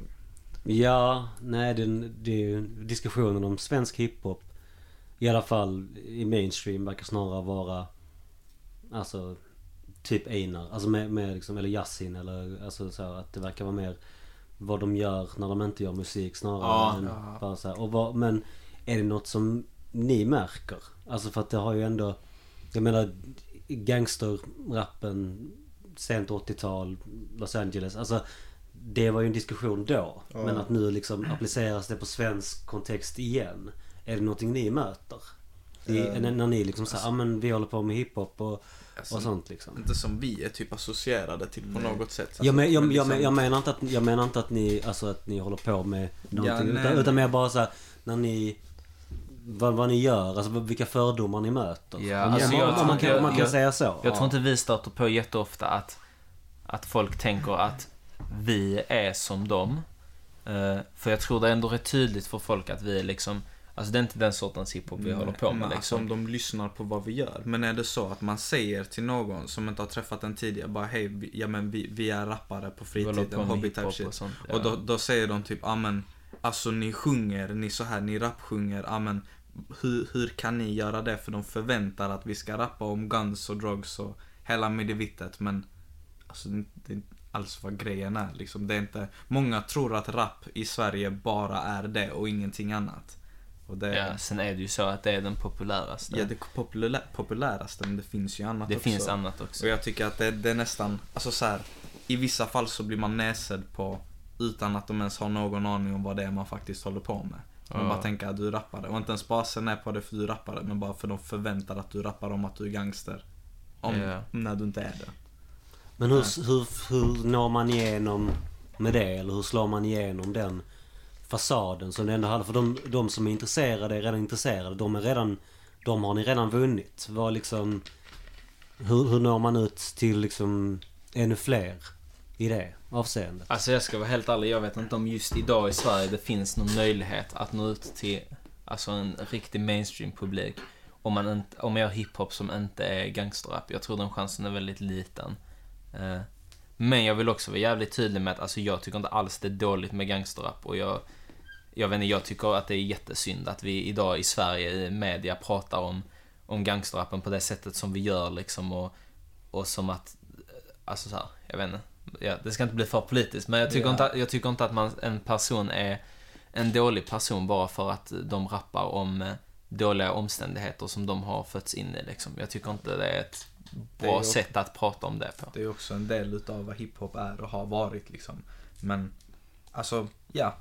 Ja, nej den, det är ju diskussionen om svensk hiphop i alla fall i mainstream verkar snarare vara alltså typ Einar, alltså med, med liksom, eller Yasin eller alltså så här, att det verkar vara mer vad de gör när de inte gör musik snarare Ja. än Ja. bara så här, och vad, men är det något som ni märker? Alltså för att det har ju ändå jag menar gangsterrappen sent 80-tal, Los Angeles, alltså det var ju en diskussion då. Ja. Men att nu liksom appliceras det på svensk kontext igen. Är det någonting ni möter? I, Eh, när, ni liksom säger, ja men vi håller på med hiphop och, Alltså, och sånt liksom. Inte som vi är typ associerade till på Nej. något sätt. Alltså, Jag, men, jag, liksom- jag, menar inte att, jag menar inte att ni, alltså att ni håller på med någonting. nej, utan, mer bara så här, när ni vad, vad ni gör, alltså vilka fördomar ni möter. Ja, alltså jag- om man kan, jag- man kan jag- säga så. Jag tror inte vi stöter på jätteofta att, att folk tänker att vi är som dem. Eh, för jag tror det är ändå rätt tydligt för folk att vi är liksom, alltså det är inte den sortens hiphop vi håller på med Men Alltså om liksom. de lyssnar på vad vi gör. Men är det så att man säger till någon som inte har träffat en tidigare, bara hej, vi, ja men vi, vi är rappare på fritiden, hobby type shit. och sånt. Och då, då säger de typ, ja men alltså ni sjunger, ni så här, ni rapsjunger, ja men hur, hur kan ni göra det? För de förväntar att vi ska rappa om guns och drugs och hela midevittet men alltså det är inte alls vad grejen är liksom. Det är inte, många tror att rap i Sverige bara är det och ingenting annat. Och det, Ja, sen är det ju så att det är den populäraste. Ja, det populä populäraste, men det finns ju annat det också. finns annat också. Och jag tycker att det, det är nästan, alltså så här, i vissa fall så blir man näsedd på utan att de ens har någon aning om vad det är man faktiskt håller på med. Man bara tänker att du är rappare. Och inte ens basen är på det för du är rappare, men bara för de förväntar att du rappar om att du är gangster. Om, Ja. när du inte är det. Men hur, hur, hur når man igenom med det? Eller hur slår man igenom den fasaden som ni ändå hade? För de, de som är intresserade är redan intresserade. De är redan... De har ni redan vunnit. Vad liksom... Hur, hur når man ut till liksom ännu fler i det avseendet? Alltså jag ska vara helt ärlig, jag vet inte om just idag i Sverige det finns någon möjlighet att nå ut till alltså en riktig mainstream-publik. Om man, inte, om man gör hiphop som inte är gangsterrap. Jag tror den chansen är väldigt liten. Eh, Men jag vill också vara jävligt tydlig med att alltså, jag tycker inte alls det är dåligt med gangsterrap. Och jag, jag vet inte, jag tycker att det är jättesynd att vi idag i Sverige i media pratar om, om gangsterrappen på det sättet som vi gör liksom. Och, och som att, alltså så här, jag vet inte. Ja, det ska inte bli för politiskt, men jag tycker, Ja. inte, att- jag tycker inte att man, en person är en dålig person bara för att de rappar om eh, dåliga omständigheter som de har fötts in i. Liksom. Jag tycker inte det är ett Det är bra ju- sätt att prata om det på. Det är också en del utav vad hiphop är och har varit liksom. Men, alltså, ja.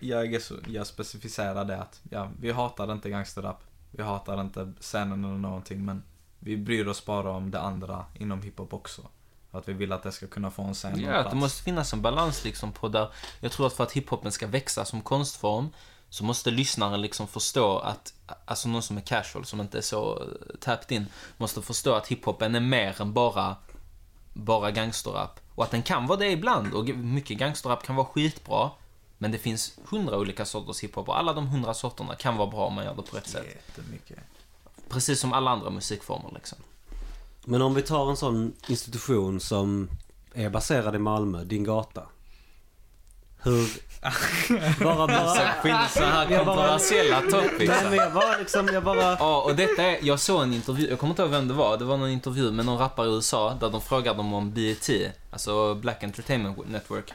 Jag, är så, jag specificerar det att, ja, vi hatar inte gangsterrap. Vi hatar inte scenen eller någonting, men vi bryr oss bara om det andra inom hiphop också. Att vi vill att det ska kunna få en scen Ja, att det måste finnas en balans liksom på där. Jag tror att för att hiphopen ska växa som konstform så måste lyssnaren liksom förstå att, alltså någon som är casual, som inte är så eh, tapped in, måste förstå att hiphopen är mer än bara, bara gangsterrap. Och att den kan vara det ibland, och mycket gangsterrap kan vara skitbra. Men det finns hundra olika sorters hiphop och alla de hundra sorterna kan vara bra om man gör det på rätt sätt. Jättemycket. Precis som alla andra musikformer liksom. Men om vi tar en sån institution som är baserad i Malmö, din gata. Hur... <laughs> bara, bara... Så här Jag bara- kontroversiella topics. Nej men jag bara liksom, jag bara... Ja, och detta är, jag såg en intervju, jag kommer inte ihåg vem det var, det var någon intervju med någon rappare i USA där de frågade dem om BET, alltså Black Entertainment Network.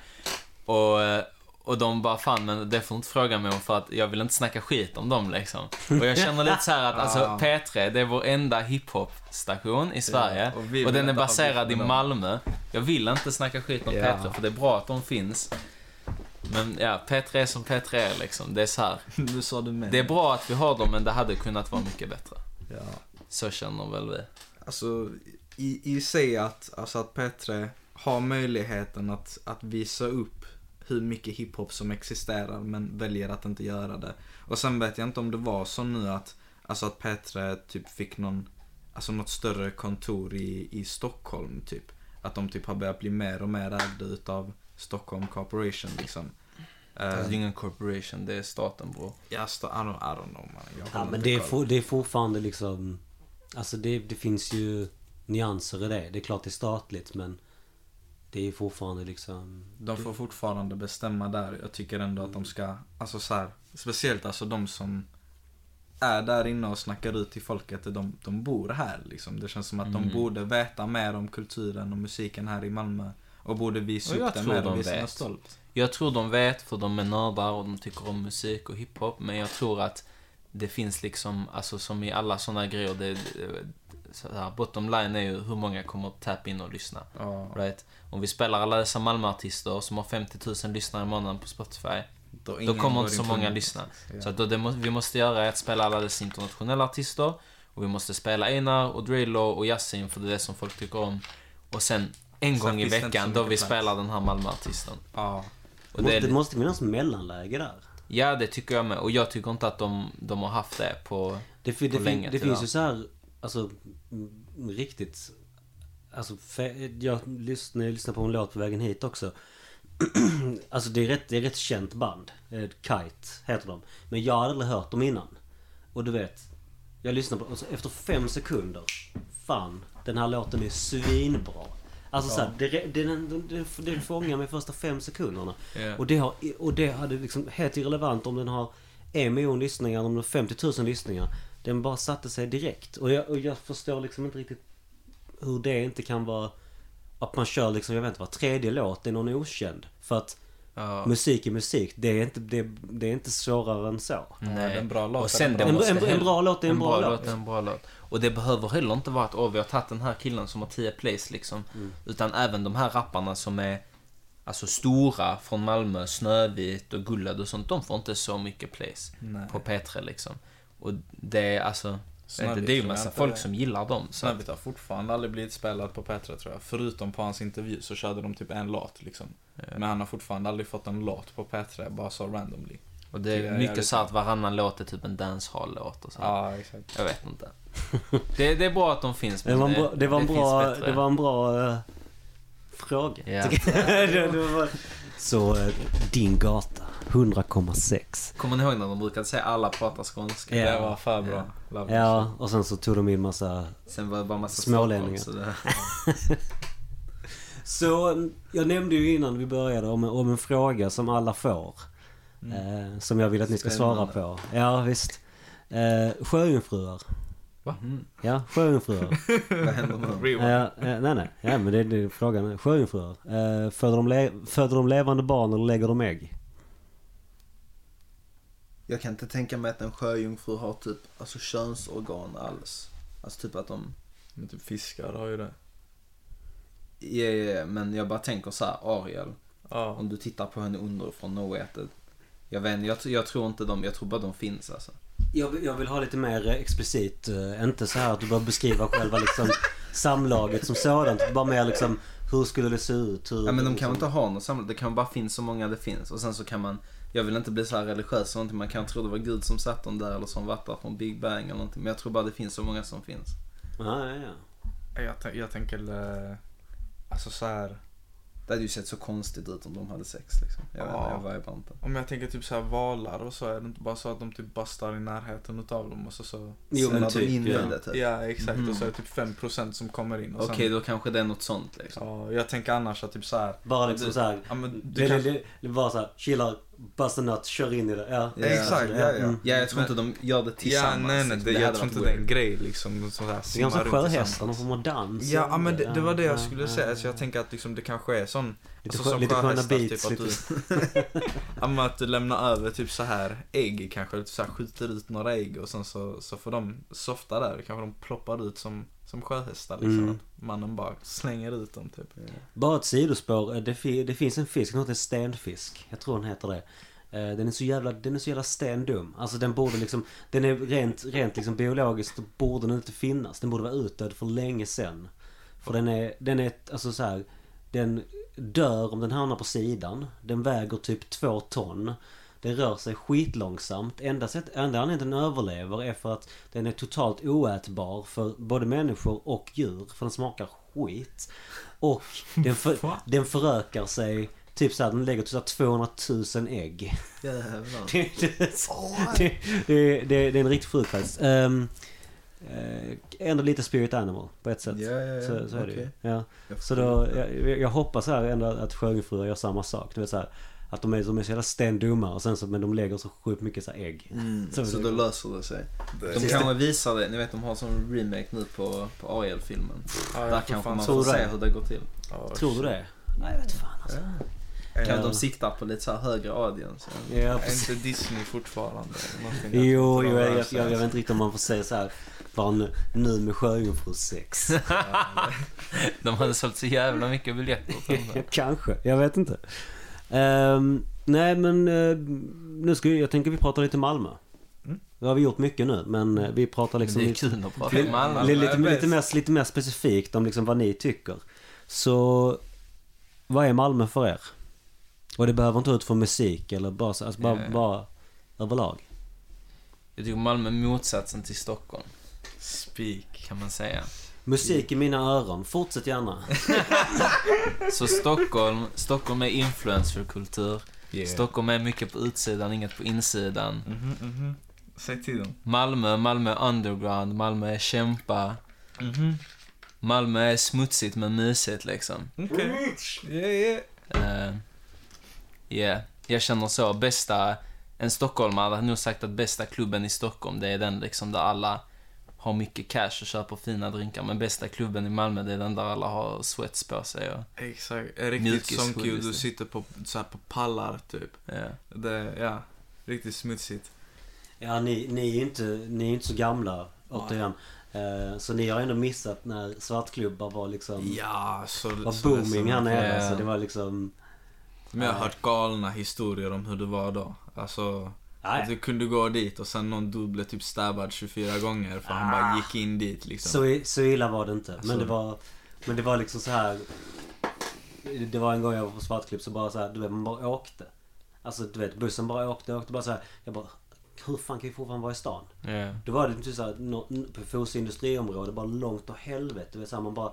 Och, eh, och de bara, fan men det får du inte fråga mig om för att jag vill inte snacka skit om dem liksom. Och jag känner lite så här att alltså Ah. P3, det är vår enda hiphop-station i Sverige. och och, vill den är baserad i. Malmö. Jag vill inte snacka skit om Ja. P3 för det är bra att de finns. Men ja, P3 är som P3 är liksom. Det är så här. <laughs> Du sa du med. Det är bra att vi har dem men det hade kunnat vara mycket bättre. Ja. Så känner väl vi. Alltså, i, i sig att, alltså att Petre har möjligheten att, att visa upp hur mycket hiphop som existerar men väljer att inte göra det. Och sen vet jag inte om det var så nu att, alltså att Petre typ fick någon, alltså något större kontor i, i Stockholm typ. Att de typ har börjat bli mer och mer ägda utav Stockholm Corporation liksom. Alltså, det är ingen corporation, det är staten bror. ja, sta- I, don't, I don't know man. Jag Ja men det är, for, det är fortfarande liksom... Alltså det, det finns ju nyanser i det. Det är klart det är statligt men... Det är fortfarande liksom... De får fortfarande bestämma där. Jag tycker ändå att de ska, alltså så här, speciellt alltså de som är där inne och snackar ut till folket, de, de bor här liksom. Det känns som att de Mm. borde veta mer om kulturen och musiken här i Malmö. Och borde visa Och upp det tror mer de och visa vet. stolt. Jag tror de vet för de är nördar och de tycker om musik och hiphop. Men jag tror att det finns liksom, alltså som i alla sådana grejer, det, så här, bottom line är ju hur många kommer att tap in och lyssna. Ja, Right? Om vi spelar alla dessa Malmöartister som har 50 000 lyssnare i månaden på Spotify, då, då kommer inte så många det. lyssna. Ja. Så att då det må, vi måste göra är att spela alla dessa internationella artister. Och vi måste spela Einar och Drelo och Yasin för det är det som folk tycker om. Och sen en Sen gång i det veckan så då vi plats. spelar den här Malmöartisten. Ja. Och måste, det det måste finnas mellanläge där. Ja, det tycker jag med. Och jag tycker inte att de, de har haft det på... Det, det, På fin- länge det tyvärr. finns ju så här, alltså riktigt, alltså jag lyssnar, jag lyssnar på en låt på vägen hit också. <clears throat> alltså det är rätt, det är rätt känt band. Eh, Kite heter de. Men jag hade aldrig hört dem innan. Och du vet, jag lyssnar på och så efter fem sekunder, fan, den här låten är svinbra. Alltså så här, det, det, det, det, det fångar mig första fem sekunderna. Ja. Och det, har, och det hade liksom helt irrelevant om den har en miljon lyssningar om den har 50 000 lyssningar. Den bara satte sig direkt. Och jag, och jag förstår liksom inte riktigt hur det inte kan vara... Att man kör liksom, jag vet inte, var tredje låt är någon okänd. För att Ja. musik är musik. Det är inte, det, det är inte svårare än så. är en bra låt, Och sen En, måste en, en bra låt är en, bra, låt. är en bra låt. Och det behöver heller inte vara att åh, vi har tagit den här killen som har 10 plays liksom. Mm. Utan även de här rapparna som är alltså stora från Malmö, Snövit och Gullad och sånt. De får inte så mycket plays Nej. på P3 liksom. Och det är alltså... Snövit det är ju massa folk det. som gillar dem. Snövit har fortfarande aldrig blivit spelad på Petra tror jag. Förutom på hans intervju så körde de typ en låt liksom. Men han har fortfarande aldrig fått en låt på Petra, bara så randomly. och det är är mycket så att varannan låt är typ en dancehall-låt och så. Ja, exakt. Jag vet inte. Det, det är bra att de finns Det var en bra, det var en bra, det var en bra eh, fråga. Ja. det, <laughs> det var, så eh, din gata, 100,6. Kommer ni ihåg när de brukade säga alla pratar skånska? Ja. Det var för bra. Love Ja, och sen så tog de in massa... Sen var det bara massa Smålänningar. Så det... <laughs> Så mm, jag nämnde ju innan vi började om, om en fråga som alla får. Eh, som jag vill att ni ska svara Spännande. på. Ja, visst. Eh, sjöjungfruar. Mhm. Ja, sjöjungfruar. <laughs> Vad händer nu? Ja, eh, nej, nej. Ja, men det, det är frågan. Sjöjungfruar. Eh, föder, de föder de levande barn eller lägger de ägg? Jag kan inte tänka mig att en sjöjungfru har typ alltså könsorgan alls. Alltså typ att de... Men typ fiskar har ju det. Ja, ja, ja, men jag bara tänker så här, Ariel. Ja. Om du tittar på henne underifrån och vet det. Jag vet jag, jag tror inte de, jag tror bara de finns alltså. Jag, vill- jag vill ha lite mer eh, explicit. eh, Inte så här att du bara beskriva själva liksom samlaget som sådant. Bara mer liksom hur skulle det se ut? Hur, Ja men de kan liksom. inte ha något samlat, det kan bara finnas så många det finns. Och sen så kan man, jag vill inte bli så här religiös och någonting, man kan tro det var Gud som satt dem där eller som varit där från Big Bang eller någonting. Men jag tror bara det finns så många som finns. Ja, ja, ja. Jag, jag tänker... eh, Alltså så här. Det hade ju sett så konstigt ut om de hade sex liksom. Jag vet Ja. inte, jag vibar inte. Om jag tänker typ så här valar och så, är det inte bara så att de typ bastar i närheten utav dem och så så... Jo men Slänger de in typ ja. det typ. Ja, exakt. Mhm. Och så är det typ 5% som kommer in och Okej, sen... då kanske det är något sånt liksom. Ja, jag tänker annars att typ så här. Bara liksom Du- så här. Ja men Det, du det, kan... det, det var så här, chillar, bust a nut, kör in i det. Ja. Ja, Exakt, ja, ja. Mm. Ja, jag tror inte de gör det Ja, tillsammans. nej nej, liksom. det, jag tror inte det är en grej liksom. Så här, Det är som sjöhästar, någon form av dans. Ja, ja, men det, det var det jag Ja, skulle ja, säga. ja. Så jag tänker att liksom, det kanske är sån... Lite, alltså, skö- som lite sköna sjöhästar, beats. typ, att du, <laughs> ja, men att du lämnar över typ så här ägg kanske. Så här, skjuter ut några ägg och sen så, så får de softa där. Kanske de ploppar ut som, som sjöhästar liksom. Mm. Mannen bara slänger ut dem typ. Bara ett sidospår. eh, Det, fi, det finns en fisk som heter stenfisk. Jag tror den heter det. Eh, Den är så jävla, den är så jävla stendum. Alltså den borde liksom, den är rent, rent liksom biologiskt borde den inte finnas. Den borde vara utdöd för länge sedan. För den är, den är, alltså så här, den dör om den hamnar på sidan. Den väger typ två ton. Den rör sig skitlångsamt. Enda, sätt, enda anledningen den överlever är för att den är totalt oätbar för både människor och djur. För den smakar skit. Och den, för, <laughs> den förökar sig Typ såhär, den lägger typ så här 200 000 ägg. Jävlar. <laughs> Det, det, det, det, det, det är en riktigt sjuk faktiskt. Um, ändå lite spirit animal på ett sätt. Ja, ja, ja. Så, så är det ju. Ja. Jag Så då, jag, jag hoppas här ändå att sjöjungfrur gör samma sak. Du vet så här, att de är, de är så jävla stendumma och sen så, men de lägger så sjukt mycket så här ägg. Mm, <laughs> Så så, det- då löser det sig. De Precis. kanske visar det, ni vet de har sån remake nu på, på Ariel-filmen. Ja, Där kanske man får det. se hur det går till. Ja, Tror du det? Nej jag vet fan alltså. Kan Ja. de sikta på lite så här högre audience? Ja, Är inte Disney fortfarande? Jo, jo jag, jag, jag, jag vet inte riktigt om man får säga så här. Bara nu, nu med sjöjungfru sex. <laughs> De hade sålt så jävla mycket biljetter. <laughs> Kanske, jag vet inte. Ehm, nej men uh, nu ska vi, jag tänker vi pratar lite Malmö. Mm. Det har vi gjort mycket nu men eh, vi pratar Men liksom det är lite, kul att prata Malmö. lite, lite, lite, mer, lite mer specifikt om liksom vad ni tycker. Så vad är Malmö för er? Och det behöver inte ut från musik eller bara, så- alltså bara, ja. bara överlag? Jag tycker Malmö är motsatsen till Stockholm, Speak. kan man säga. Musik i mina öron, fortsätt gärna. <laughs> Så Stockholm, Stockholm är influencerkultur. Yeah. Stockholm är mycket på utsidan, inget på insidan. Mhm, mhm. Säg till dem. Malmö, Malmö är underground, Malmö är kämpa. Mhm. Malmö är smutsigt men mysigt liksom. Okej. Yeah, yeah. Eh, yeah. jag känner så. Bästa, en stockholmare hade nog sagt att bästa klubben i Stockholm, det är den liksom där alla har mycket cash och köper fina drinkar. Men bästa klubben i Malmö, det är den där alla har sweats på sig och, Exakt. Riktigt som kul. Du sitter på, så här, på pallar, typ. ja. Det, ja. Riktigt smutsigt. Ja, ni, ni är ju inte, ni är inte så gamla, återigen. Eh, Så ni har ändå missat när svartklubbar var liksom... Ja, så... var så- booming så- här nere. Ja. Så det var liksom... Men jag har hört galna historier om hur det var då. Alltså, Nej. att du kunde gå dit och sen någon du blev typ stabbad 24 gånger för han bara gick in dit liksom. Så, så illa var det inte. Men Alltså- det var, men det var liksom så här. Det var en gång jag var på Svartklipp så bara så här, du vet man bara åkte. Alltså du vet bussen bara åkte, åkte bara så här. Jag bara, hur fan kan vi fortfarande vara i stan? Ja. Då var det typ så här, nå- på Fosie industriområde, bara långt åt helvete. Du vet, så här, man bara,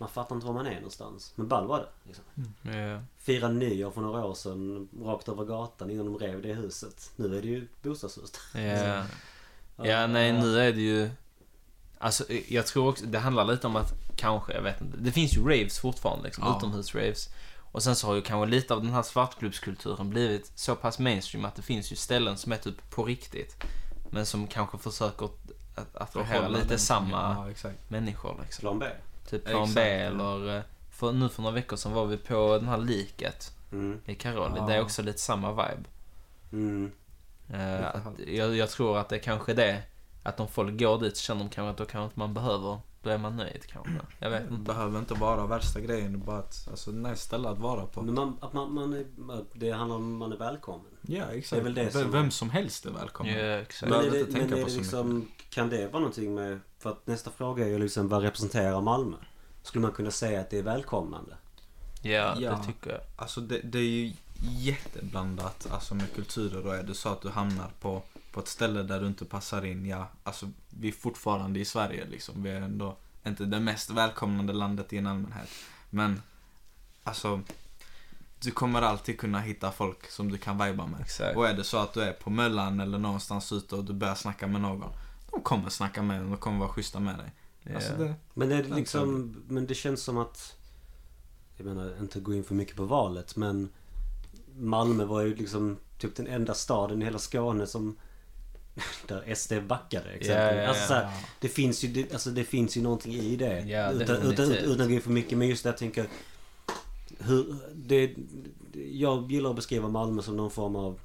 man fattar inte var man är någonstans. Men ball var det. Liksom. Ja. Fira nyår för några år sedan, rakt över gatan innan de rev det huset. Nu är det ju bostadshus. <laughs> Ja. ja, nej nu är det ju... Alltså jag tror också, det handlar lite om att kanske, jag vet inte. Det finns ju raves fortfarande liksom, Ja. utomhus-raves. Och sen så har ju kanske lite av den här svartklubbskulturen blivit så pass mainstream att det finns ju ställen som är typ på riktigt. Men som kanske försöker att attrahera Hålla lite samma Ja, exakt. människor liksom. Plan B. Typ Plan Exakt, B eller... eh, För, nu för några veckor sedan var vi på den här liket Mm. i Karoli. Ja. Det är också lite samma vibe. Mm. Att, jag, jag tror att det kanske är det. Att om folk går dit så känner de kanske att då kanske inte man behöver. Då är man nöjd kanske. Jag vet Det inte. behöver inte vara värsta grejen, bara att, alltså, nice ställe att vara på. Men man, att man, man är, det handlar om att man är välkommen. Ja, exakt. Det är väl det vem, som- vem som helst är välkommen. Ja, exakt. Men är det, inte tänka men är på det så liksom, kan det vara någonting med... För att nästa fråga är ju liksom vad representerar Malmö? Skulle man kunna säga att det är välkomnande? Ja, Ja. det tycker jag. Alltså det, det är ju jätteblandat alltså med kulturer och är det så att du hamnar på, på ett ställe där du inte passar in, ja, alltså vi är fortfarande i Sverige liksom. Vi är ändå inte det mest välkomnande landet i en allmänhet. Men, alltså, du kommer alltid kunna hitta folk som du kan viba med. Exakt. Och är det så att du är på Möllan eller någonstans ute och du börjar snacka med någon, de kommer snacka med dig, de kommer vara schyssta med dig. Ja. Alltså det, Men det är Ja, liksom... Men det känns som att... Jag menar, inte gå in för mycket på valet men... Malmö var ju liksom typ den enda staden i hela Skåne som... <laughs> Där SD backade exempelvis. Ja, ja. Alltså, så här, det, finns ju, det, alltså, det finns ju någonting i det. Utan, utan, utan att gå in för mycket. Men just det jag tänker... Hur, det, jag gillar att beskriva Malmö som någon form av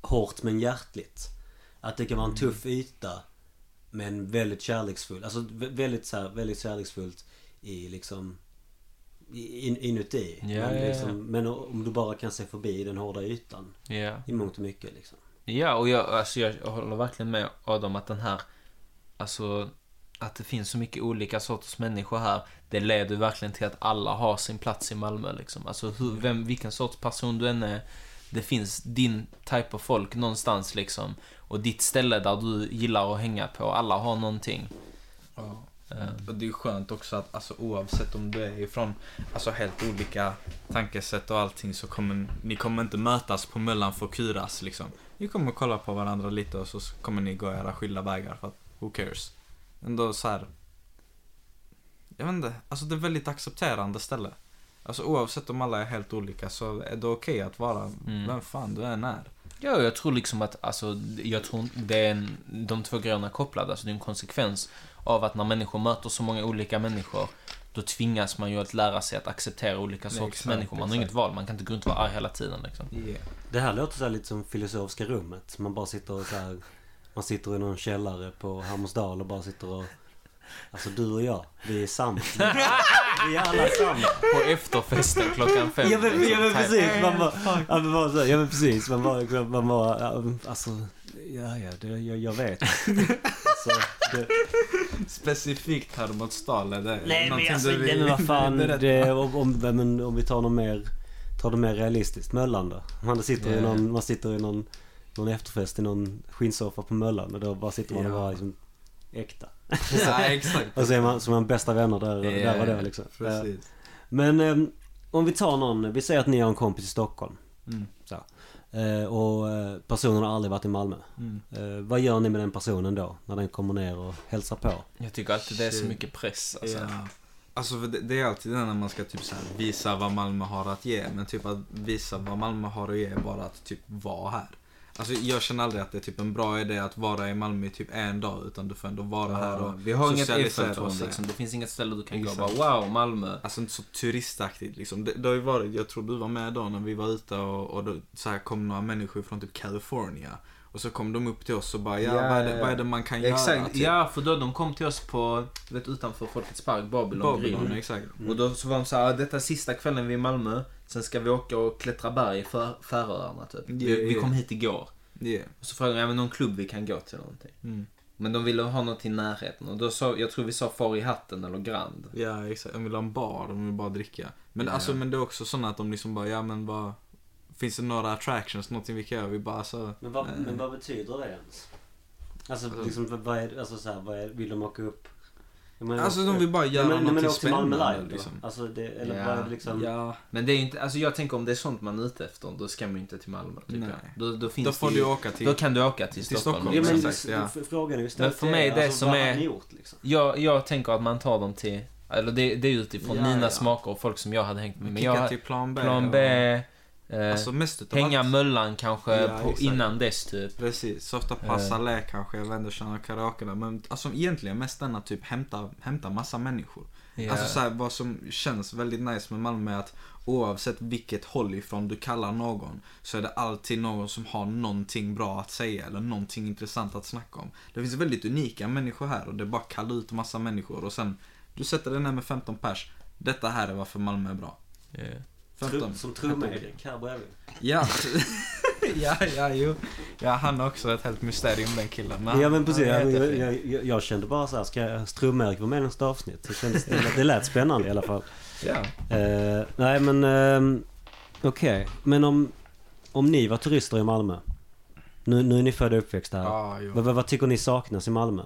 hårt men hjärtligt. Att det kan vara en tuff yta men väldigt kärleksfull. Alltså vä- väldigt så här, väldigt kärleksfullt i liksom in, inuti. Ja, men, ja, ja. liksom, men om du bara kan se förbi den hårda ytan Ja. i mångt och mycket liksom. Ja, och jag, alltså jag håller verkligen med Adam att den här, alltså att det finns så mycket olika sorters människor här, det leder verkligen till att alla har sin plats i Malmö liksom. Alltså hur, vem, vilken sorts person du än är, det finns din type av folk någonstans liksom. Och ditt ställe där du gillar att hänga på, alla har någonting. Ja. Eh, Och det är skönt också att alltså, oavsett om du är ifrån alltså, helt olika tankesätt och allting så kommer ni kommer inte mötas på Möllan för kuras liksom. Ni kommer kolla på varandra lite och så kommer ni gå era skilda vägar för att who cares. Ändå så här. Jag vet inte, alltså det är väldigt accepterande ställe. Alltså oavsett om alla är helt olika så är det okej att vara Mm. vem fan du än är. Ja, jag tror liksom att, alltså, jag tror det är en, de två grejerna är kopplade. Alltså det är en konsekvens av att när människor möter så många olika människor, då tvingas man ju att lära sig att acceptera olika sorters exakt, människor. Man har exakt. inget val, man kan inte gå runt och vara arg hela tiden liksom. Yeah. Det här låter så här lite som filosofiska rummet. Man bara sitter och så här, Man sitter i någon källare på Hammarsdal och bara sitter och... Alltså du och jag, vi är samma. Vi är alla samma. På efterfesten klockan fem. Ja men, ja, men Typ. precis. Man bara, ja, men bara så, ja men precis. Man bara, man bara ja, alltså, ja ja, det, jag, jag vet. Alltså, det, Specifikt här mot Stal är det nej men alltså, vill men vad fan. Det, om, om, om vi tar något mer, tar det mer realistiskt. Möllan då? Man sitter, i Ja. någon, man sitter i någon, någon efterfest i någon skinnsoffa på Möllan och då bara sitter man och bara liksom äkta. ja, exakt. Och så är man, så är man bästa vänner där, där och då liksom. Precis. Men ehm, om vi tar någon, vi säger att ni har en kompis i Stockholm. Mm. Eh, och eh, personen har aldrig varit i Malmö. Mm. Eh, vad gör ni med den personen då? När den kommer ner och hälsar på? Jag tycker alltid det är så mycket press alltså. Ja. Alltså för det, det är alltid det när man ska typ så här visa vad Malmö har att ge. Men typ att visa vad Malmö har att ge är bara att typ vara här. Alltså jag känner aldrig att det är typ en bra idé att vara i Malmö typ en dag. Utan du får ändå vara här och vi har inget Eiffeltorn liksom. Det finns inget ställe du kan Exakt. gå bara wow, Malmö. Alltså inte så turistaktigt liksom. Det, det har ju varit, jag tror du var med då när vi var ute och, och då så här kom några människor från typ California. Och så kom de upp till oss och bara, ja, Ja, vad, är det, vad är det man kan göra? Exakt, Typ. ja för då de kom till oss på, du vet utanför Folkets Park, Babylon, Babylon, Grill. exakt. Och då så var de såhär, detta är sista kvällen vi är i Malmö, sen ska vi åka och klättra berg i Fär- Färöarna typ. Vi, Yeah, vi yeah. kom hit igår. Yeah. Och så frågade de, ja men någon klubb vi kan gå till någonting. Mm. Men de ville ha något i närheten och då sa, jag tror vi sa Far i hatten eller Grand. Ja, exakt. De vill ha en bar, de vill bara dricka. Men Ja. alltså, men det är också sådana att de liksom bara, ja men vad... Finns det några attractions, någonting vi kan göra? Vi bara alltså... Men vad, men vad betyder det ens? Alltså, Alltså- liksom, vad är, alltså så här, vad är, vill de åka upp? Menar, Alltså de vill bara göra men, nej, men till Malmö spännande live då? liksom. Alltså det, eller Ja. vad liksom? Ja, Men det är ju inte, alltså jag tänker om det är sånt man är ute efter, då ska man ju inte till Malmö tycker Nej. jag. Då, då finns då får det du åka till... Då kan du åka till, till Stockholm. Stockholm. Ja, men exakt, ja. frågan är ju istället Men för mig, det alltså, som är- gjort liksom? Jag, jag tänker att man tar dem till, eller det, det är utifrån Ja, mina ja. smaker och folk som jag hade hängt med. Men jag, till plan B. plan och- B, eh, Alltså mest utav hänga allt. Möllan kanske Ja, på, innan dess typ. Precis, softa passa lä kanske, inte, köra karaoke där. Men alltså egentligen mest den att typ hämta, hämta massa människor. Ja. Alltså så här, vad som känns väldigt nice med Malmö är att oavsett vilket håll ifrån du kallar någon så är det alltid någon som har någonting bra att säga eller någonting intressant att snacka om. Det finns väldigt unika människor här och det är bara att kalla ut massa människor och sen du sätter dig ner med 15 pers. Detta här är varför Malmö är bra. Ja. 15. Tro, som trummed-Erik här bredvid. Ja. <laughs> ja, ja, jo. Ja, han är också ett helt mysterium den killen. Men Ja men precis, jag, jag, jag, jag kände bara så här, ska jag Ström-Erik vara med i nästa avsnitt? Det, kändes, det, det lät spännande i alla fall. Ja. Eh, nej men, uh, okej. Men om, om ni var turister i Malmö. Nu, nu är ni födda och uppväxta här. Jo. Vad, vad, vad tycker ni saknas i Malmö?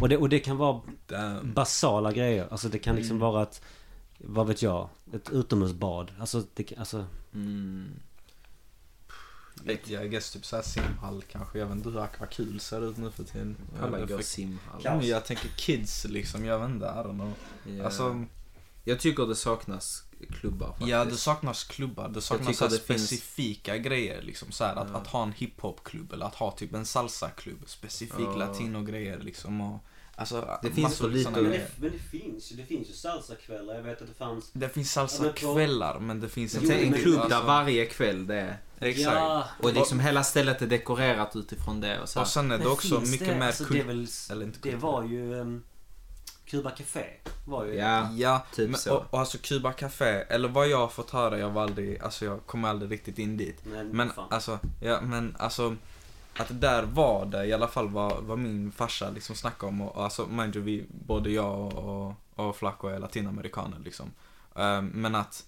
Och det, och det kan vara Damn. basala grejer. Alltså det kan liksom Mm. vara ett, vad vet jag, ett utomhusbad. Alltså, det, alltså Mm. Vet jag, guess typ såhär simhall kanske. Jag vet inte hur akvakul ser ut nu för tiden. Alla Jag, går simhall. Jag tänker kids liksom, jag vet inte, I don't know. Ja. Alltså, jag tycker det saknas klubbar faktiskt. ja det saknas klubbar, det saknas så det finns- specifika grejer liksom så här, att, Ja. att ha en hiphopklubb eller att ha typ en salsaklubb, specifik Ja. latinogrejer liksom och Alltså, Det finns för lite men, det. det, men det finns ju, det finns ju salsakvällar. Jag vet att det fanns... Det finns Ja, men på- salsakvällar men det finns tänker en klubb alltså, där varje kväll det är. Exakt. Ja, Och liksom hela stället är dekorerat utifrån det och så. Och sen är det men också mycket det, mer alltså, det, är kult... väl, eller inte det kult. var ju um, Cuba Café. Var ju Ja, Ja, typ men, så. och, och alltså Cuba Café, eller vad jag har fått höra, jag var aldrig, alltså jag kommer aldrig riktigt in dit. Men, Men fan. alltså, ja men alltså att där var det i alla fall vad, vad min farsa liksom snackade om och, och alltså mind you, vi, både jag och, och, och Flaco är latinamerikaner liksom. Um, men att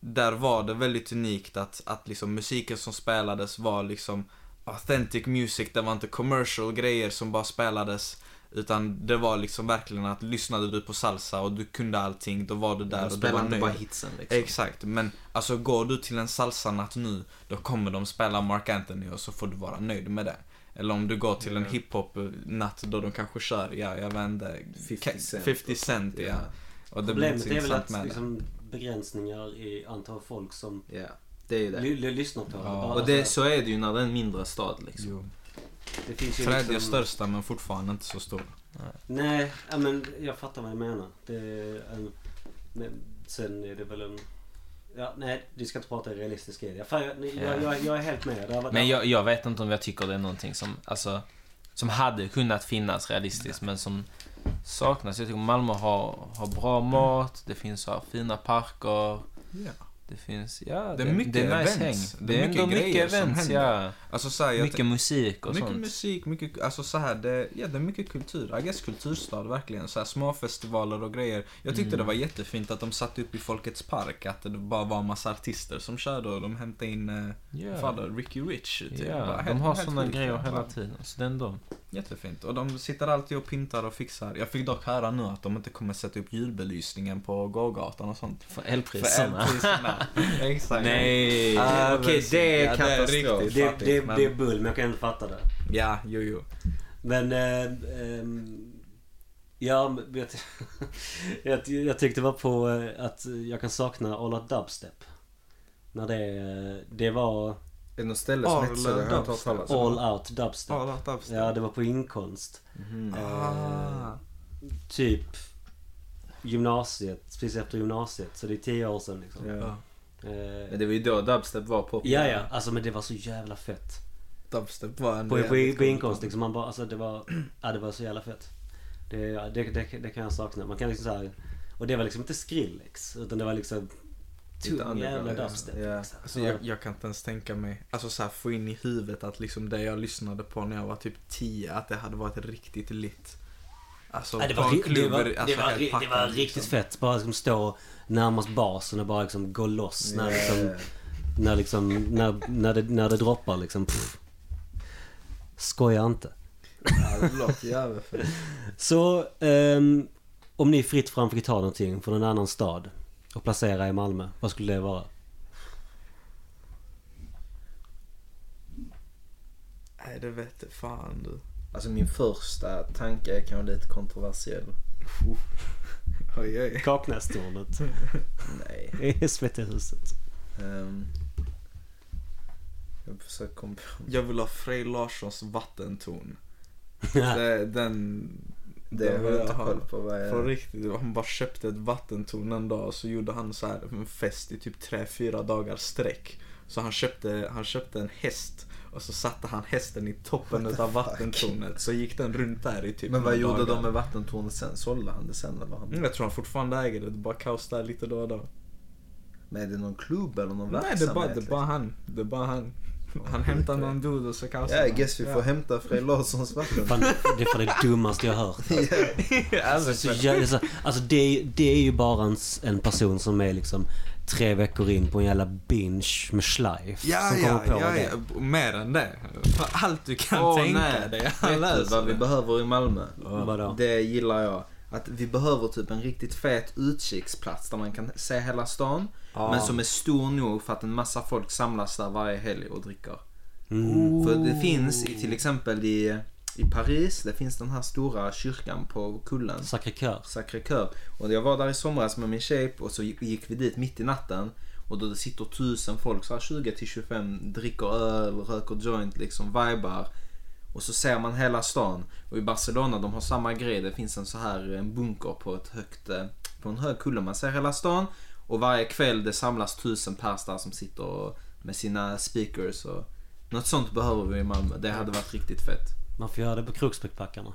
där var det väldigt unikt att, att liksom musiken som spelades var liksom authentic music, det var inte commercial grejer som bara spelades utan det var liksom verkligen att lyssnade du på salsa och du kunde allting, då var du där de och du var nöjd. bara hitsen liksom. Exakt, men alltså går du till en salsanatt nu, då kommer de spela Mark Anthony och så får du vara nöjd med det. Eller om du går till en hiphop-natt då de kanske kör, ja jag vet inte, 50 Ka- Cent. 50 Cent ja. Och det blir Problemet inte är väl att liksom, begränsningar i antal folk som Ja, det är det. ly, ly, lyssnar på det. Ja. Bara Och det, så är det ju när det är en mindre stad det. liksom. Jo. Det finns ju Tredje liksom, största men fortfarande inte så stor. Nej, men jag fattar vad du menar. Det är en, men sen är det väl en... Ja, nej, vi ska inte prata realistisk grej. Jag, jag, jag, jag, är helt med. Det har varit- Men jag, jag vet inte om jag tycker det är någonting som, alltså, som hade kunnat finnas realistiskt men som saknas. Jag tycker Malmö har, har bra mat, det finns så här fina parker. Ja. Det finns, ja, Det är mycket det är nice events. häng. Det Det är mycket ändå mycket som events, händer. ja. Alltså så här, Mycket musik och mycket sånt. musik, mycket, alltså så här, det, ja, det är mycket kultur. I guess kulturstad verkligen. Så här, små festivaler och grejer. Jag tyckte Mm. det var jättefint att de satte upp i Folkets park, att det bara var en massa artister som körde och de hämtade in, eh, vad var det, Ricky Rich. typ. ja Bara de har sjukt, grejer hela tiden. Så det är ändå... Jättefint. Och de sitter alltid och pyntar och fixar. Jag fick dock höra nu att de inte kommer sätta upp julbelysningen på gågatan och sånt. För För elpriserna. elpriserna. <laughs> Exakt. Nej! Ah, Okej, det är Ja, det är katastrof. riktigt. Det, fattigt, det, men- det är bull, men jag kan inte fatta det. Ja, jo, jo. Men... Eh, ehm, ja, jag, <laughs> jag, jag tyckte bara på eh, att jag kan sakna All Out Dubstep. När det, eh, det var Är det något ställe som All heter så? Har jag inte hört Dubstep. talas om. All Out Dubstep. Ja, det var Ja, det var på inkonst. Mhm. Ah. Typ gymnasiet, precis efter gymnasiet. Så det är tio år sedan liksom. Ja. Eh, Men det var ju då dubstep var populär. ja, ja. Alltså men det var så jävla fett. Dubstep var en På, på, på inkomst liksom. Man bara, alltså det var, <clears throat> ja det var så jävla fett. Det, det, det, det kan jag sakna. Man kan liksom så här, och det var liksom inte Skrillex. Utan det var liksom tung jävla ja. dubstep. Ja. liksom. Alltså jag, jag kan inte ens tänka mig, alltså så här, få in i huvudet att liksom det jag lyssnade på när jag var typ 10, att det hade varit riktigt lit. Alltså Ja, det, var, klubb, det, var, alltså, det, var, helt ri- det var liksom. riktigt fett. Bara liksom stå närmast basen och bara liksom gå loss. När, Ja. liksom, när, liksom, när, när, det, när det droppar liksom. Pff. Skoja inte. Ja, det låter jävligt fett. <laughs> Så ehm, om ni fritt fram fick ta någonting från en annan stad och placera i Malmö. Vad skulle det vara? Nej det vet jag fan du. Alltså min första tanke är kanske lite kontroversiell. <laughs> Oj, oj. Kaknästornet Nej. <laughs> SVT-huset. Um, jag försöker komma på. Jag vill ha Frej Larssons vattentorn. <laughs> Den... Det har jag inte koll på vad På jag... riktigt, han bara köpte ett vattentorn en dag och så gjorde han så här en fest i typ 3-4 dagar sträck. Så han köpte, han köpte en häst och så satte han hästen i toppen av vattentornet. Så gick den runt där i typ Men vad gjorde dagar. de med vattentornet sen? Sålde han det sen eller? vad Mm, Han... Jag tror han fortfarande äger det, det bara kaos där lite då och då. Men är det någon klubb eller någon Nej det är verksamhet? bara, det är liksom? bara han. Det är bara han. Han hämtar någon dude och så kaosar Ja, I han. guess vi får hämta Frej Larssons vatten. Fan, det är för det dummaste jag har hört. Alltså, <laughs> <laughs> Så jä- så, alltså det, är- det är ju bara en, en person som är liksom tre veckor in på en jävla binge med schleif. Ja, som ja, kommer på ja, det. ja, mer än det. För allt du kan Åh, tänka nej. dig. Vet Han du löser vad vi behöver i Malmö? Vadå? Det gillar jag. Att vi behöver typ en riktigt fet utkiksplats där man kan se hela stan. Ja. Men som är stor nog för att en massa folk samlas där varje helg och dricker. Mm. För det finns i, till exempel i, i Paris, det finns den här stora kyrkan på kullen. Sacré-Cœur. Sacré-Cœur. Och jag var där i somras med min tjej och så gick vi dit mitt i natten. Och då det sitter tusen folk, så här 20 till 25, dricker öl, röker joint, liksom vibar. Och så ser man hela stan. Och i Barcelona, de har samma grej. Det finns en så här en bunker på ett högt, eh, på en hög kulle. Man ser hela stan. Och varje kväll det samlas tusen pers där som sitter och, med sina speakers. Och, något sånt behöver vi i Malmö. Det hade varit riktigt fett. Man får göra det på Kroksbäckbackarna.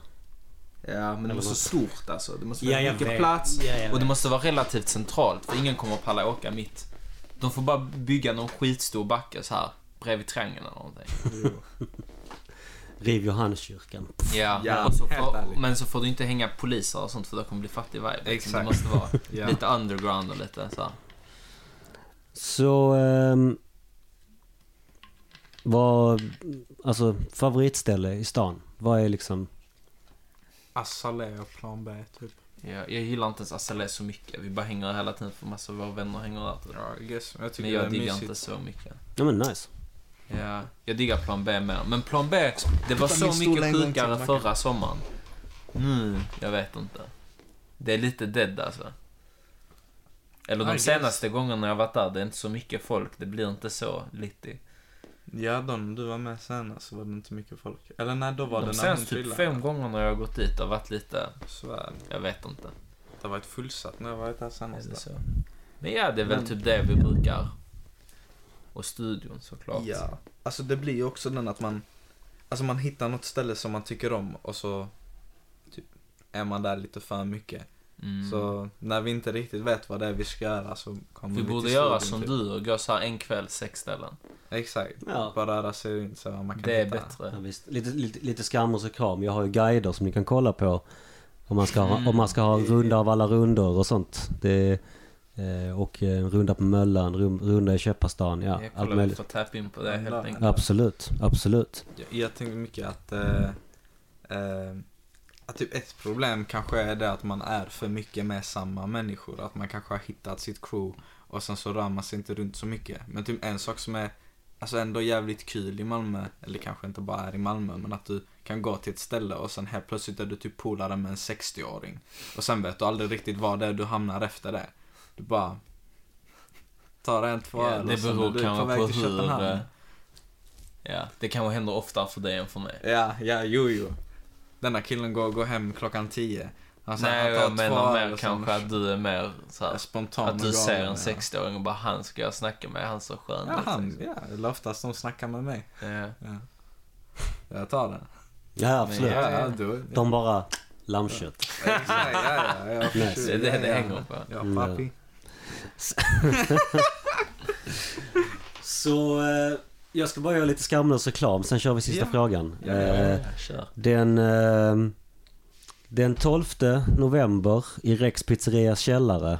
Ja, men det måste vara stort alltså. Det måste Ja, vara jag mycket vet. plats. Ja, Och det måste vara relativt centralt för ingen kommer att palla åka mitt. De får bara bygga någon skitstor backe så här bredvid triangeln eller någonting. <laughs> Riv Johanneskyrkan. Ja, Ja, och så får, men så får du inte hänga poliser och sånt för då kommer det bli fattig vibe. liksom. Exakt. Det måste vara <laughs> Ja. lite underground och lite så. Så... ehm, vad... Alltså favoritställe i stan? Vad är liksom... Assalé och plan B typ. Ja, jag gillar inte ens Azalea så mycket. Vi bara hänger hela tiden för massa av våra vänner hänger där. Typ. Ja, I guess. Jag tycker Men det är jag diggar mysigt. inte så mycket. Ja men nice. Ja, jag diggar plan B mer. Men plan B, det var så mycket sjukare förra sommaren. Nu, jag vet inte. Det är lite dead alltså. Eller de senaste gångerna jag varit där, det är inte så mycket folk. Det blir inte så litty. Ja, då när du var med senast så var det inte mycket folk. Eller nej, då var De det när hon typ fem gångerna jag har gått dit har varit lite, Svär. jag vet inte. Det har varit fullsatt när jag varit här Är det senast. så? Men ja, det är väl Men- typ det vi brukar. Och studion såklart. Ja. Alltså det blir ju också den att man, alltså man hittar något ställe som man tycker om och så typ är man där lite för mycket. Mm. Så när vi inte riktigt vet vad det är vi ska göra så kommer vi vi borde göra som typ. du och gå så här en kväll, sex ställen. Exakt. Ja. Bara röra sig runt så man kan Det är hitta. bättre. Ja, visst. Lite, lite, lite skamros och kram. Jag har ju guider som ni kan kolla på. Om man ska ha, Mm. om man ska ha en runda av alla rundor och sånt. Det, och en runda på Möllan, runda i Köparstan. Ja, jag allt möjligt. får tappa in på det Ja, helt bra. enkelt. Absolut, absolut. Jag, jag tänker mycket att, eh, eh, att typ ett problem kanske är det att man är för mycket med samma människor. Att man kanske har hittat sitt crew och sen så rör man sig inte runt så mycket. Men typ en sak som är alltså ändå jävligt kul i Malmö, eller kanske inte bara är i Malmö, men att du kan gå till ett ställe och sen helt plötsligt är du typ polare med en 60-åring. Och sen vet du aldrig riktigt vad det är du hamnar efter det. Du bara tar en, två Ja, öl det och sen beror är du på kanske väg på till hur... Köpenhamn. eh, Ja, det kanske händer oftare för dig än för mig. Ja, ja, jo, jo. Denna killen går, går hem klockan 10. Han sa, Nej, jag menar mer kanske att du är mer så här, är spontan Att du ser en ja. 60-åring och bara han ska jag snacka med, han så skön Ja, han, liksom. ja, eller oftast de snackar med mig. Ja. Ja. Jag tar den. Ja, absolut. Ja, ja. då, De bara lammkött. Exakt, ja, ja, ja, förstår. Det är det ja, det ja. hänger på. Ja, Mm. <laughs> Så eh, jag ska bara göra lite skamlös reklam, sen kör vi sista Ja. frågan. Ja, ja, Eh, Ja, kör. Den, eh, den 12 november i Rex pizzerias källare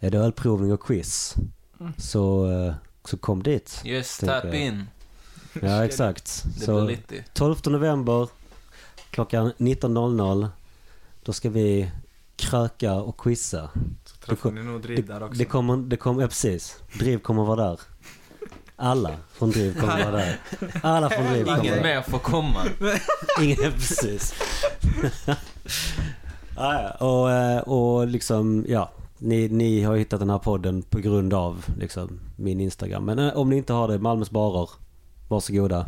är det ölprovning och quiz. Så, eh, så kom dit. Yes, tänker tap jag. in. Ja, <laughs> exakt. Det Så lite. 12 november klockan 19.00 då ska vi kröka och quizza. Så träffar ni nog Driv där också. Det kommer, det kommer, ja, precis. Driv kommer vara där. Alla från Driv kommer vara där. Alla från Driv kommer Ingen vara där. mer får komma. Ingen, <laughs> precis. <laughs> och, eh, och liksom, ja. Ni, ni har hittat den här podden på grund av liksom, min Instagram. Men eh, om ni inte har det, Malmös barer. Varsågoda.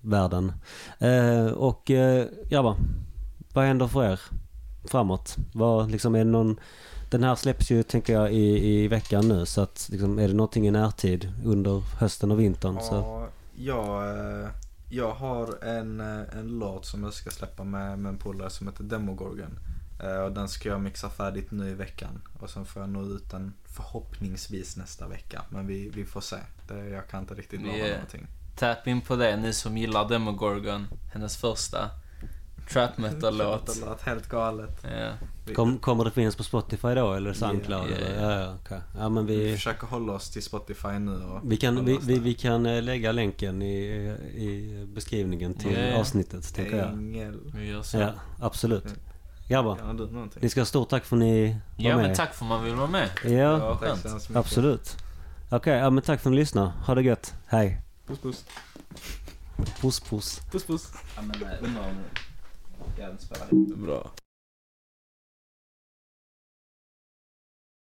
Världen. Eh, och eh, grabbar, vad händer för er framåt? Vad, liksom, är det någon, den här släpps ju, tänker jag, i, i veckan nu. Så att, liksom, är det någonting i närtid under hösten och vintern? Så, Ja, jag, eh, jag har en, en låt som jag ska släppa med, med en polare som heter Demogorgon. Eh, Och den ska jag mixa färdigt nu i veckan. Och sen får jag nå ut den förhoppningsvis nästa vecka. Men vi, vi får se. Det, jag kan inte riktigt lova är- någonting. Tap in på det, ni som gillar Demogorgon. Hennes första trap metal-låt. Helt galet. Ja. Kom, kommer det finnas på Spotify då eller Soundcloud? Ja, ja, eller? ja. Ja, ja, ja men vi vi, försöker hålla oss till Spotify nu och vi, kan, vi, vi, vi kan eh, lägga länken i, i beskrivningen till Ja, ja. avsnittet, tänker jag. Vi gör så. Ja, absolut. Grabbar, någonting? ni ska ha stort tack för att ni var Ja med. men tack för man vill vara med. Ja, Tack skönt. absolut. Okej, ja men tack för att ni lyssnade. Ha det gött. Hej. Puss puss. Puss puss. Puss puss. Ja men undrar om... Ja, den Bra.